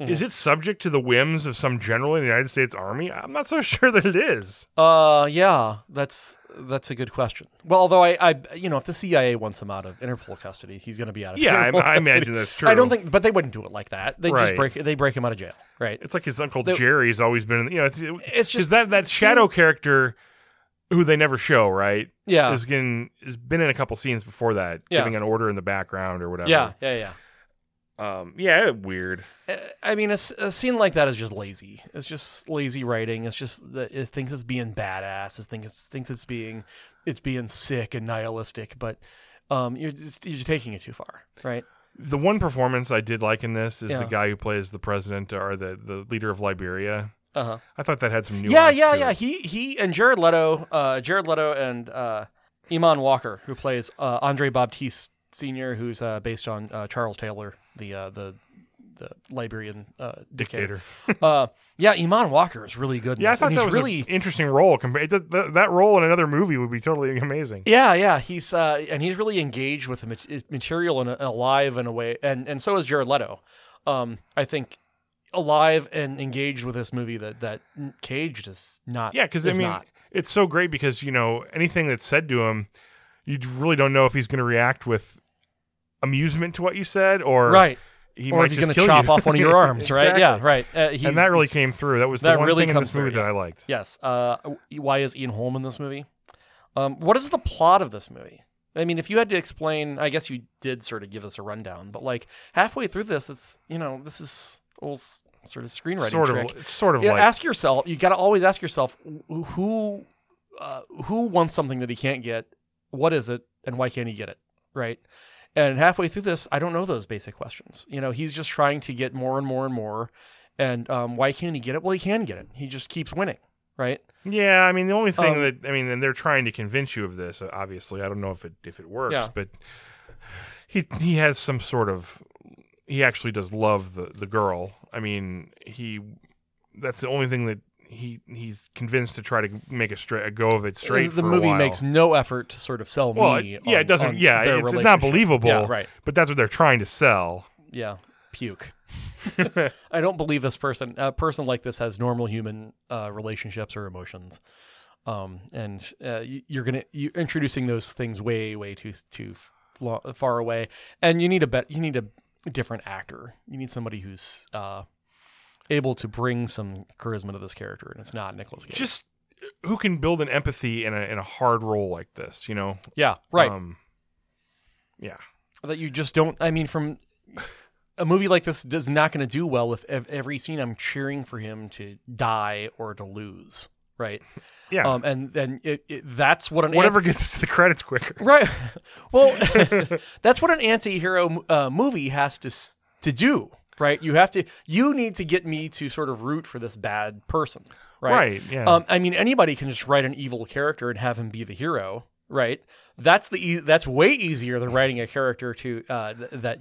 Mm-hmm. Is it subject to the whims of some general in the United States Army? I'm not so sure that it is. Uh, yeah, that's that's a good question. Well, although I, I, you know, if the CIA wants him out of Interpol custody, he's going to be out of Yeah, I, Interpol I custody. imagine that's true. I don't think, but they wouldn't do it like that. They just break they break him out of jail, right? it's like his uncle They- Jerry's always been. in You know, it's, It's it's just just that that shadow character who they never show, right? Yeah, Is getting has been in a couple scenes before that, Yeah. giving an order in the background or whatever. yeah, yeah, yeah. Um. Yeah. Weird. Uh, I mean, a scene like that is just lazy. It's just lazy writing. It's just that it thinks it's being badass. It thinks it's thinks it's being it's being sick and nihilistic. But um, you're just you're just taking it too far, right? The one performance I did like in this is Yeah. the guy who plays the president or the the leader of Liberia. Uh huh. I thought that had some nuance. Yeah, yeah, yeah. it. He he and Jared Leto, uh, Jared Leto and uh, Eamonn Walker, who plays uh, Andre Baptiste Senior, who's uh, based on uh, Charles Taylor, the uh, the the Liberian uh, dictator. Uh, yeah, Eamonn Walker is really good. in Yeah, I this, thought and that he's was really. an interesting role. Compared that, that, that role in another movie would be totally amazing. Yeah, yeah, he's uh, and he's really engaged with the mat- material and alive in a way, and and so is Jared Leto. Um, I think alive and engaged with this movie that that Cage is not. Yeah, because I mean, not. it's so great because you know anything that's said to him, you really don't know if he's going to react with amusement to what you said or right. He or if he's going to chop you. off one of your arms, right? Exactly. Yeah, right. Uh, and that really came through. That was the one really thing in this movie through, that I liked. Yes. Uh, why is Ian Holm in this movie? Um, what is the plot of this movie? I mean, if you had to explain, I guess you did sort of give us a rundown, but like halfway through this, it's you know this is old sort of screenwriting Sort trick. of, it's sort of Yeah, like ask yourself. You got to always ask yourself who uh, who wants something that he can't get. What is it, and why can't he get it? Right. And halfway through this, I don't know those basic questions. You know, he's just trying to get more and more and more. And um, why can't he get it? Well, he can get it. He just keeps winning. Right. Yeah, I mean the only thing Um, that I mean, and they're trying to convince you of this. uh, Obviously, I don't know if it if it works, Yeah. but he he has some sort of he actually does love the the girl. I mean, he that's the only thing that he he's convinced to try to make a straight a go of it straight. the movie makes no effort to sort of sell well, me. it- yeah, on- it doesn't. Yeah, it's not believable. Yeah, right. But that's what they're trying to sell. Yeah, puke. I don't believe this person. A person like this has normal human uh, relationships or emotions, um, and uh, you, you're gonna you're introducing those things way way too too far away, and you need a bet. You need a different actor. You need somebody who's uh, able to bring some charisma to this character, and it's not Nicolas Cage. Just who can build an empathy in a in a hard role like this? You know, yeah, right. Um, yeah. that you just don't i mean from a movie like this is not going to do well if ev- every scene i'm cheering for him to die or to lose right Yeah. um and then that's what an Whatever anti- gets to the credits quicker, right? Well, that's what an anti-hero uh, movie has to to do right you have to you need to get me to sort of root for this bad person right Right. Yeah. um, I mean, anybody can just write an evil character and have him be the hero, right? That's the e- that's way easier than writing a character to uh, th- that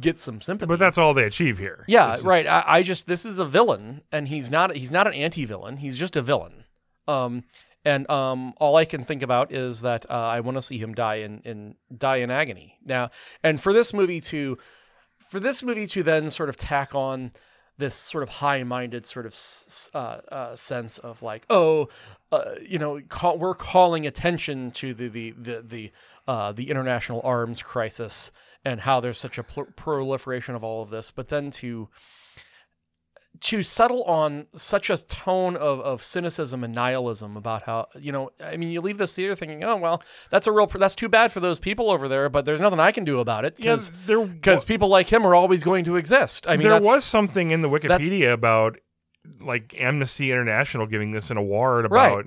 gets some sympathy. but that's all they achieve here. yeah, is- right. I, I just this is a villain, and he's not he's not an anti-villain. He's just a villain. Um, and um, all I can think about is that uh, I want to see him die in, in die in agony. Now, and for this movie to for this movie to then sort of tack on this sort of high-minded sort of uh, uh, sense of like, oh, uh, you know, call, we're calling attention to the the the the, uh, the international arms crisis and how there's such a pl- proliferation of all of this, but then to to settle on such a tone of, of cynicism and nihilism about how you know i mean you leave this theater thinking oh well that's a real that's too bad for those people over there but there's nothing i can do about it because there because people like him are always going to exist i mean there was something in the Wikipedia about like Amnesty International giving this an award Right. about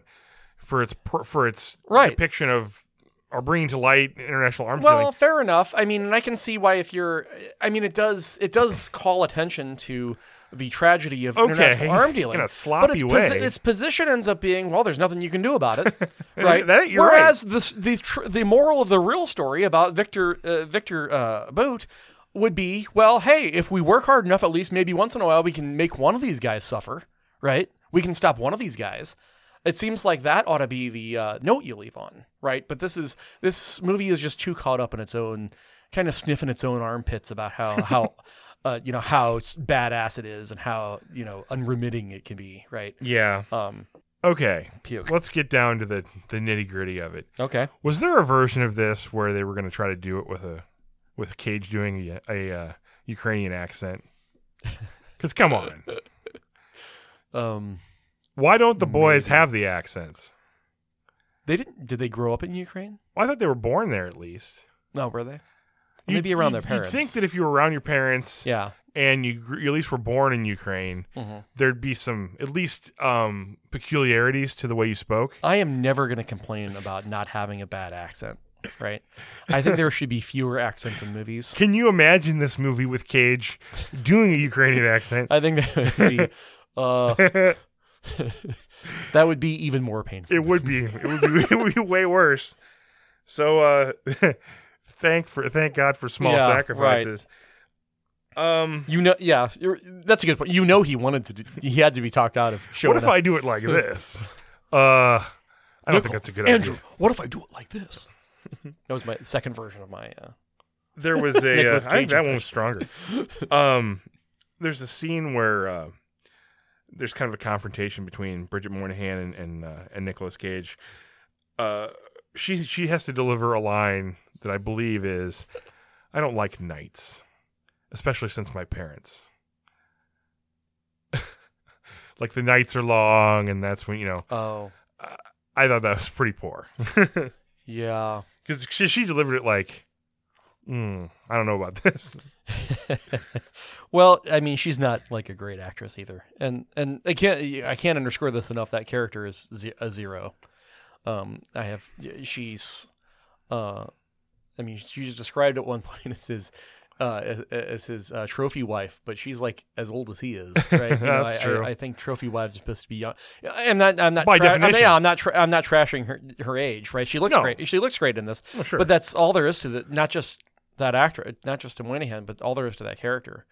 for its for its Right. depiction of or bringing to light international arms well dealing. fair enough i mean and i can see why if you're i mean it does it does call attention to the tragedy of Okay, international arm dealing in a but sloppy its, way. its position ends up being well there's nothing you can do about it right? That- whereas this the tr- the moral of the real story about victor uh, victor uh, Bout would be well hey if we work hard enough at least maybe once in a while we can make one of these guys suffer right? We can stop one of these guys. It seems like that ought to be the uh, note you leave on, right? But this is this movie is just too caught up in its own kind of sniffing its own armpits about how how uh, you know how badass it is and how you know unremitting it can be, right? yeah. Um, Okay. puke. Let's get down to the the nitty gritty of it. Okay. Was there a version of this where they were going to try to do it with a with Cage doing a, a uh, Ukrainian accent? Because come on, Um, why don't the boys Maybe. have the accents? they didn't. Did they grow up in Ukraine? Well, I thought they were born there at least. No, were they? You'd- Maybe around their you'd- parents. You'd think that if you were around your parents Yeah. and you, you at least were born in Ukraine, hmm there'd be some at least um, peculiarities to the way you spoke. I am never going to complain about not having a bad accent, right? I think there should be fewer accents in movies. Can you imagine this movie with Cage doing a Ukrainian accent? I think that would be uh, that would be even more painful. It would be. It would be. It would be way worse. So, uh, thank for thank God for small Yeah, sacrifices. Um, You know, yeah, you're, that's a good point. You know, he wanted to. Do, he had to be talked out of showing what if up. I do it like this? Uh, I don't think that's a good Andrew, idea. what if I do it like this? that was my second version of my. Uh, There was a. Uh, Nicolas I think Cage that one was stronger. Um, there's a scene where uh, there's kind of a confrontation between Bridget Moynahan and and, uh, and Nicolas Cage. Uh, she she has to deliver a line that I believe is, "I don't like nights, especially since my parents." like the nights are long, and that's when you know. oh, I thought that was pretty poor yeah. because she, she delivered it like, mm, I don't know about this. well, I mean, she's not like a great actress either, and and I can't I can't underscore this enough. That character is ze- a zero. Um, I have she's, uh, I mean, she's described at one point as his. Uh, as, as his uh, trophy wife, but she's like as old as he is. Right? You know, That's I, true. I, I think trophy wives are supposed to be young. I'm not. I'm not. By tra- I'm, definition. yeah, I'm not. Tra- I'm not trashing her her age. Right? She looks No. great. She looks great in this. Oh, sure. But that's all there is to the not just that actor, not just to Moynahan, but all there is to that character.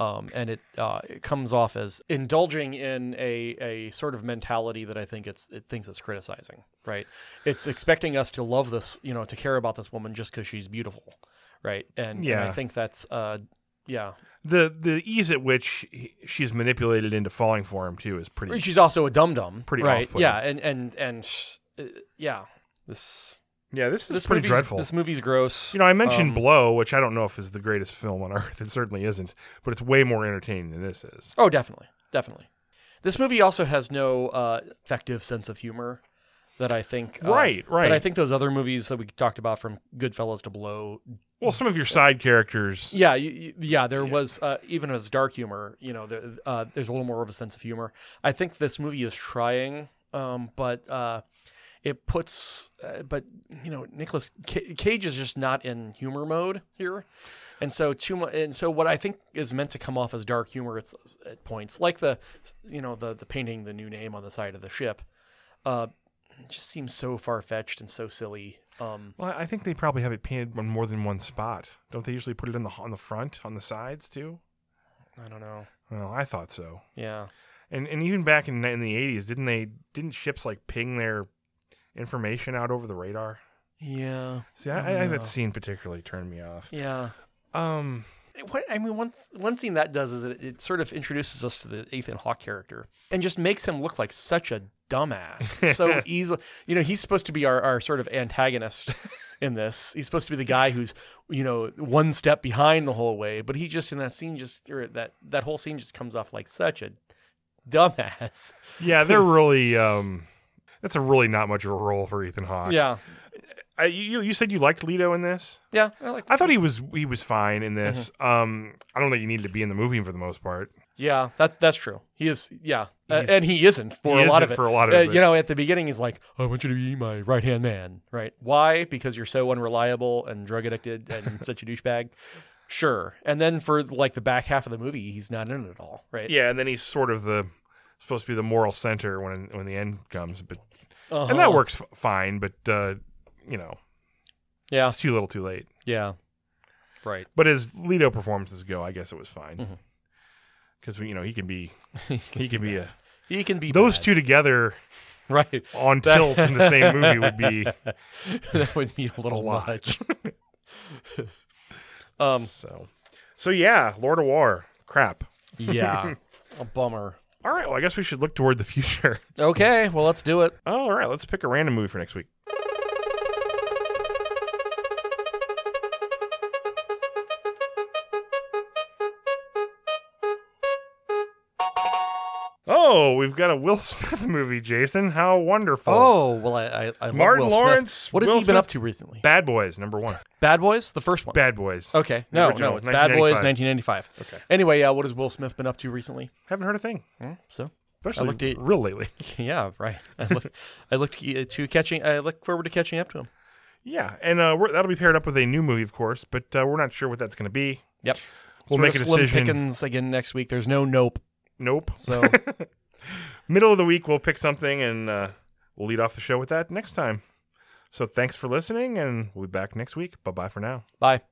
Um, and it uh, it comes off as indulging in a, a sort of mentality that I think it's it thinks it's criticizing. Right? It's expecting us to love this, you know, to care about this woman just because she's beautiful, right? And, and Yeah. I think that's uh, yeah. the the ease at which he, she's manipulated into falling for him too is pretty. She's also a dum dum, Pretty right? Yeah, and and and uh, yeah, this yeah, this is this pretty dreadful. This movie's gross. you know, I mentioned Um, Blow, which I don't know if is the greatest film on earth. It certainly isn't, but it's way more entertaining than this is. Oh, definitely, definitely. This movie also has no uh, effective sense of humor that I think. Uh, Right, right. But I think those other movies that we talked about, from Goodfellas to Blow, Well, some of your side characters, yeah, you, you- yeah, there was uh, even as dark humor. You know, there, uh, there's a little more of a sense of humor. I think this movie is trying, um, but uh, it puts, uh, but you know, Nicolas C- Cage is just not in humor mode here. And so too much, and so what I think is meant to come off as dark humor at, at points, like the, you know, the the painting the new name on the side of the ship, uh, just seems so far fetched and so silly. Um, well, I think they probably have it painted on more than one spot. Don't they usually put it on the on the front, on the sides too? I don't know. Well, I thought so. Yeah. And and even back in in the eighties, didn't they? Didn't ships like ping their information out over the radar. Yeah. See, I, I, don't that scene particularly turned me off. Yeah. Um, What I mean, one one scene that does is it, it sort of introduces us to the Ethan Hawke character and just makes him look like such a dumbass. so easily, you know, he's supposed to be our, our sort of antagonist in this. He's supposed to be the guy who's, you know, one step behind the whole way, but he just in that scene just or that that whole scene just comes off like such a dumbass. yeah, they're really. Um, that's a really not much of a role for Ethan Hawke. Yeah, I, you you said you liked Leto in this. yeah. I like. I thought he was he was fine in this. Mm-hmm. Um, I don't think he needed to be in the movie for the most part. Yeah, that's that's true. He is, yeah, Uh, and he isn't for he a lot of it. for a lot of Uh, it. You know, at the beginning, he's like, "I want you to be my right hand man." Right? Why? Because you're so unreliable and drug addicted and such a douchebag. Sure. And then for like the back half of the movie, he's not in it at all. Right? Yeah, and then he's sort of the supposed to be the moral center when when the end comes, but Uh-huh. and that works f- fine. But uh, you know, Yeah. it's too little, too late. Yeah. Right. But as Leto performances go, I guess it was fine because you know he can be he can be a He can be those bad. two together Right. on That- tilt in the same movie would be that would be a little lot. much. um. so. So yeah, Lord of War, crap. Yeah. a bummer. All right, well I guess we should look toward the future. Okay. Well, let's do it. All right, let's pick a random movie for next week. Oh, we've got a Will Smith movie, Jason. How wonderful. Oh well, I I, I love Martin Will Smith. Lawrence, What has Will he been up to recently? Bad Boys, number one. Bad Boys, the first one. Bad Boys. Okay, no, original, no, it's Bad Boys, 1995. 1995. Okay. Anyway, uh, what has Will Smith been up to recently? Haven't heard a thing, So, especially looked at- real lately. yeah, right. I look, I look to catching. I look forward to catching up to him. Yeah, and uh, we're, that'll be paired up with a new movie, of course, but uh, we're not sure what that's going to be. Yep. We'll Sort make of a slim decision. pickings again next week. There's no nope. Nope. So Middle of the week, we'll pick something, and uh, we'll lead off the show with that next time. So thanks for listening, and we'll be back next week. Bye bye for now. bye.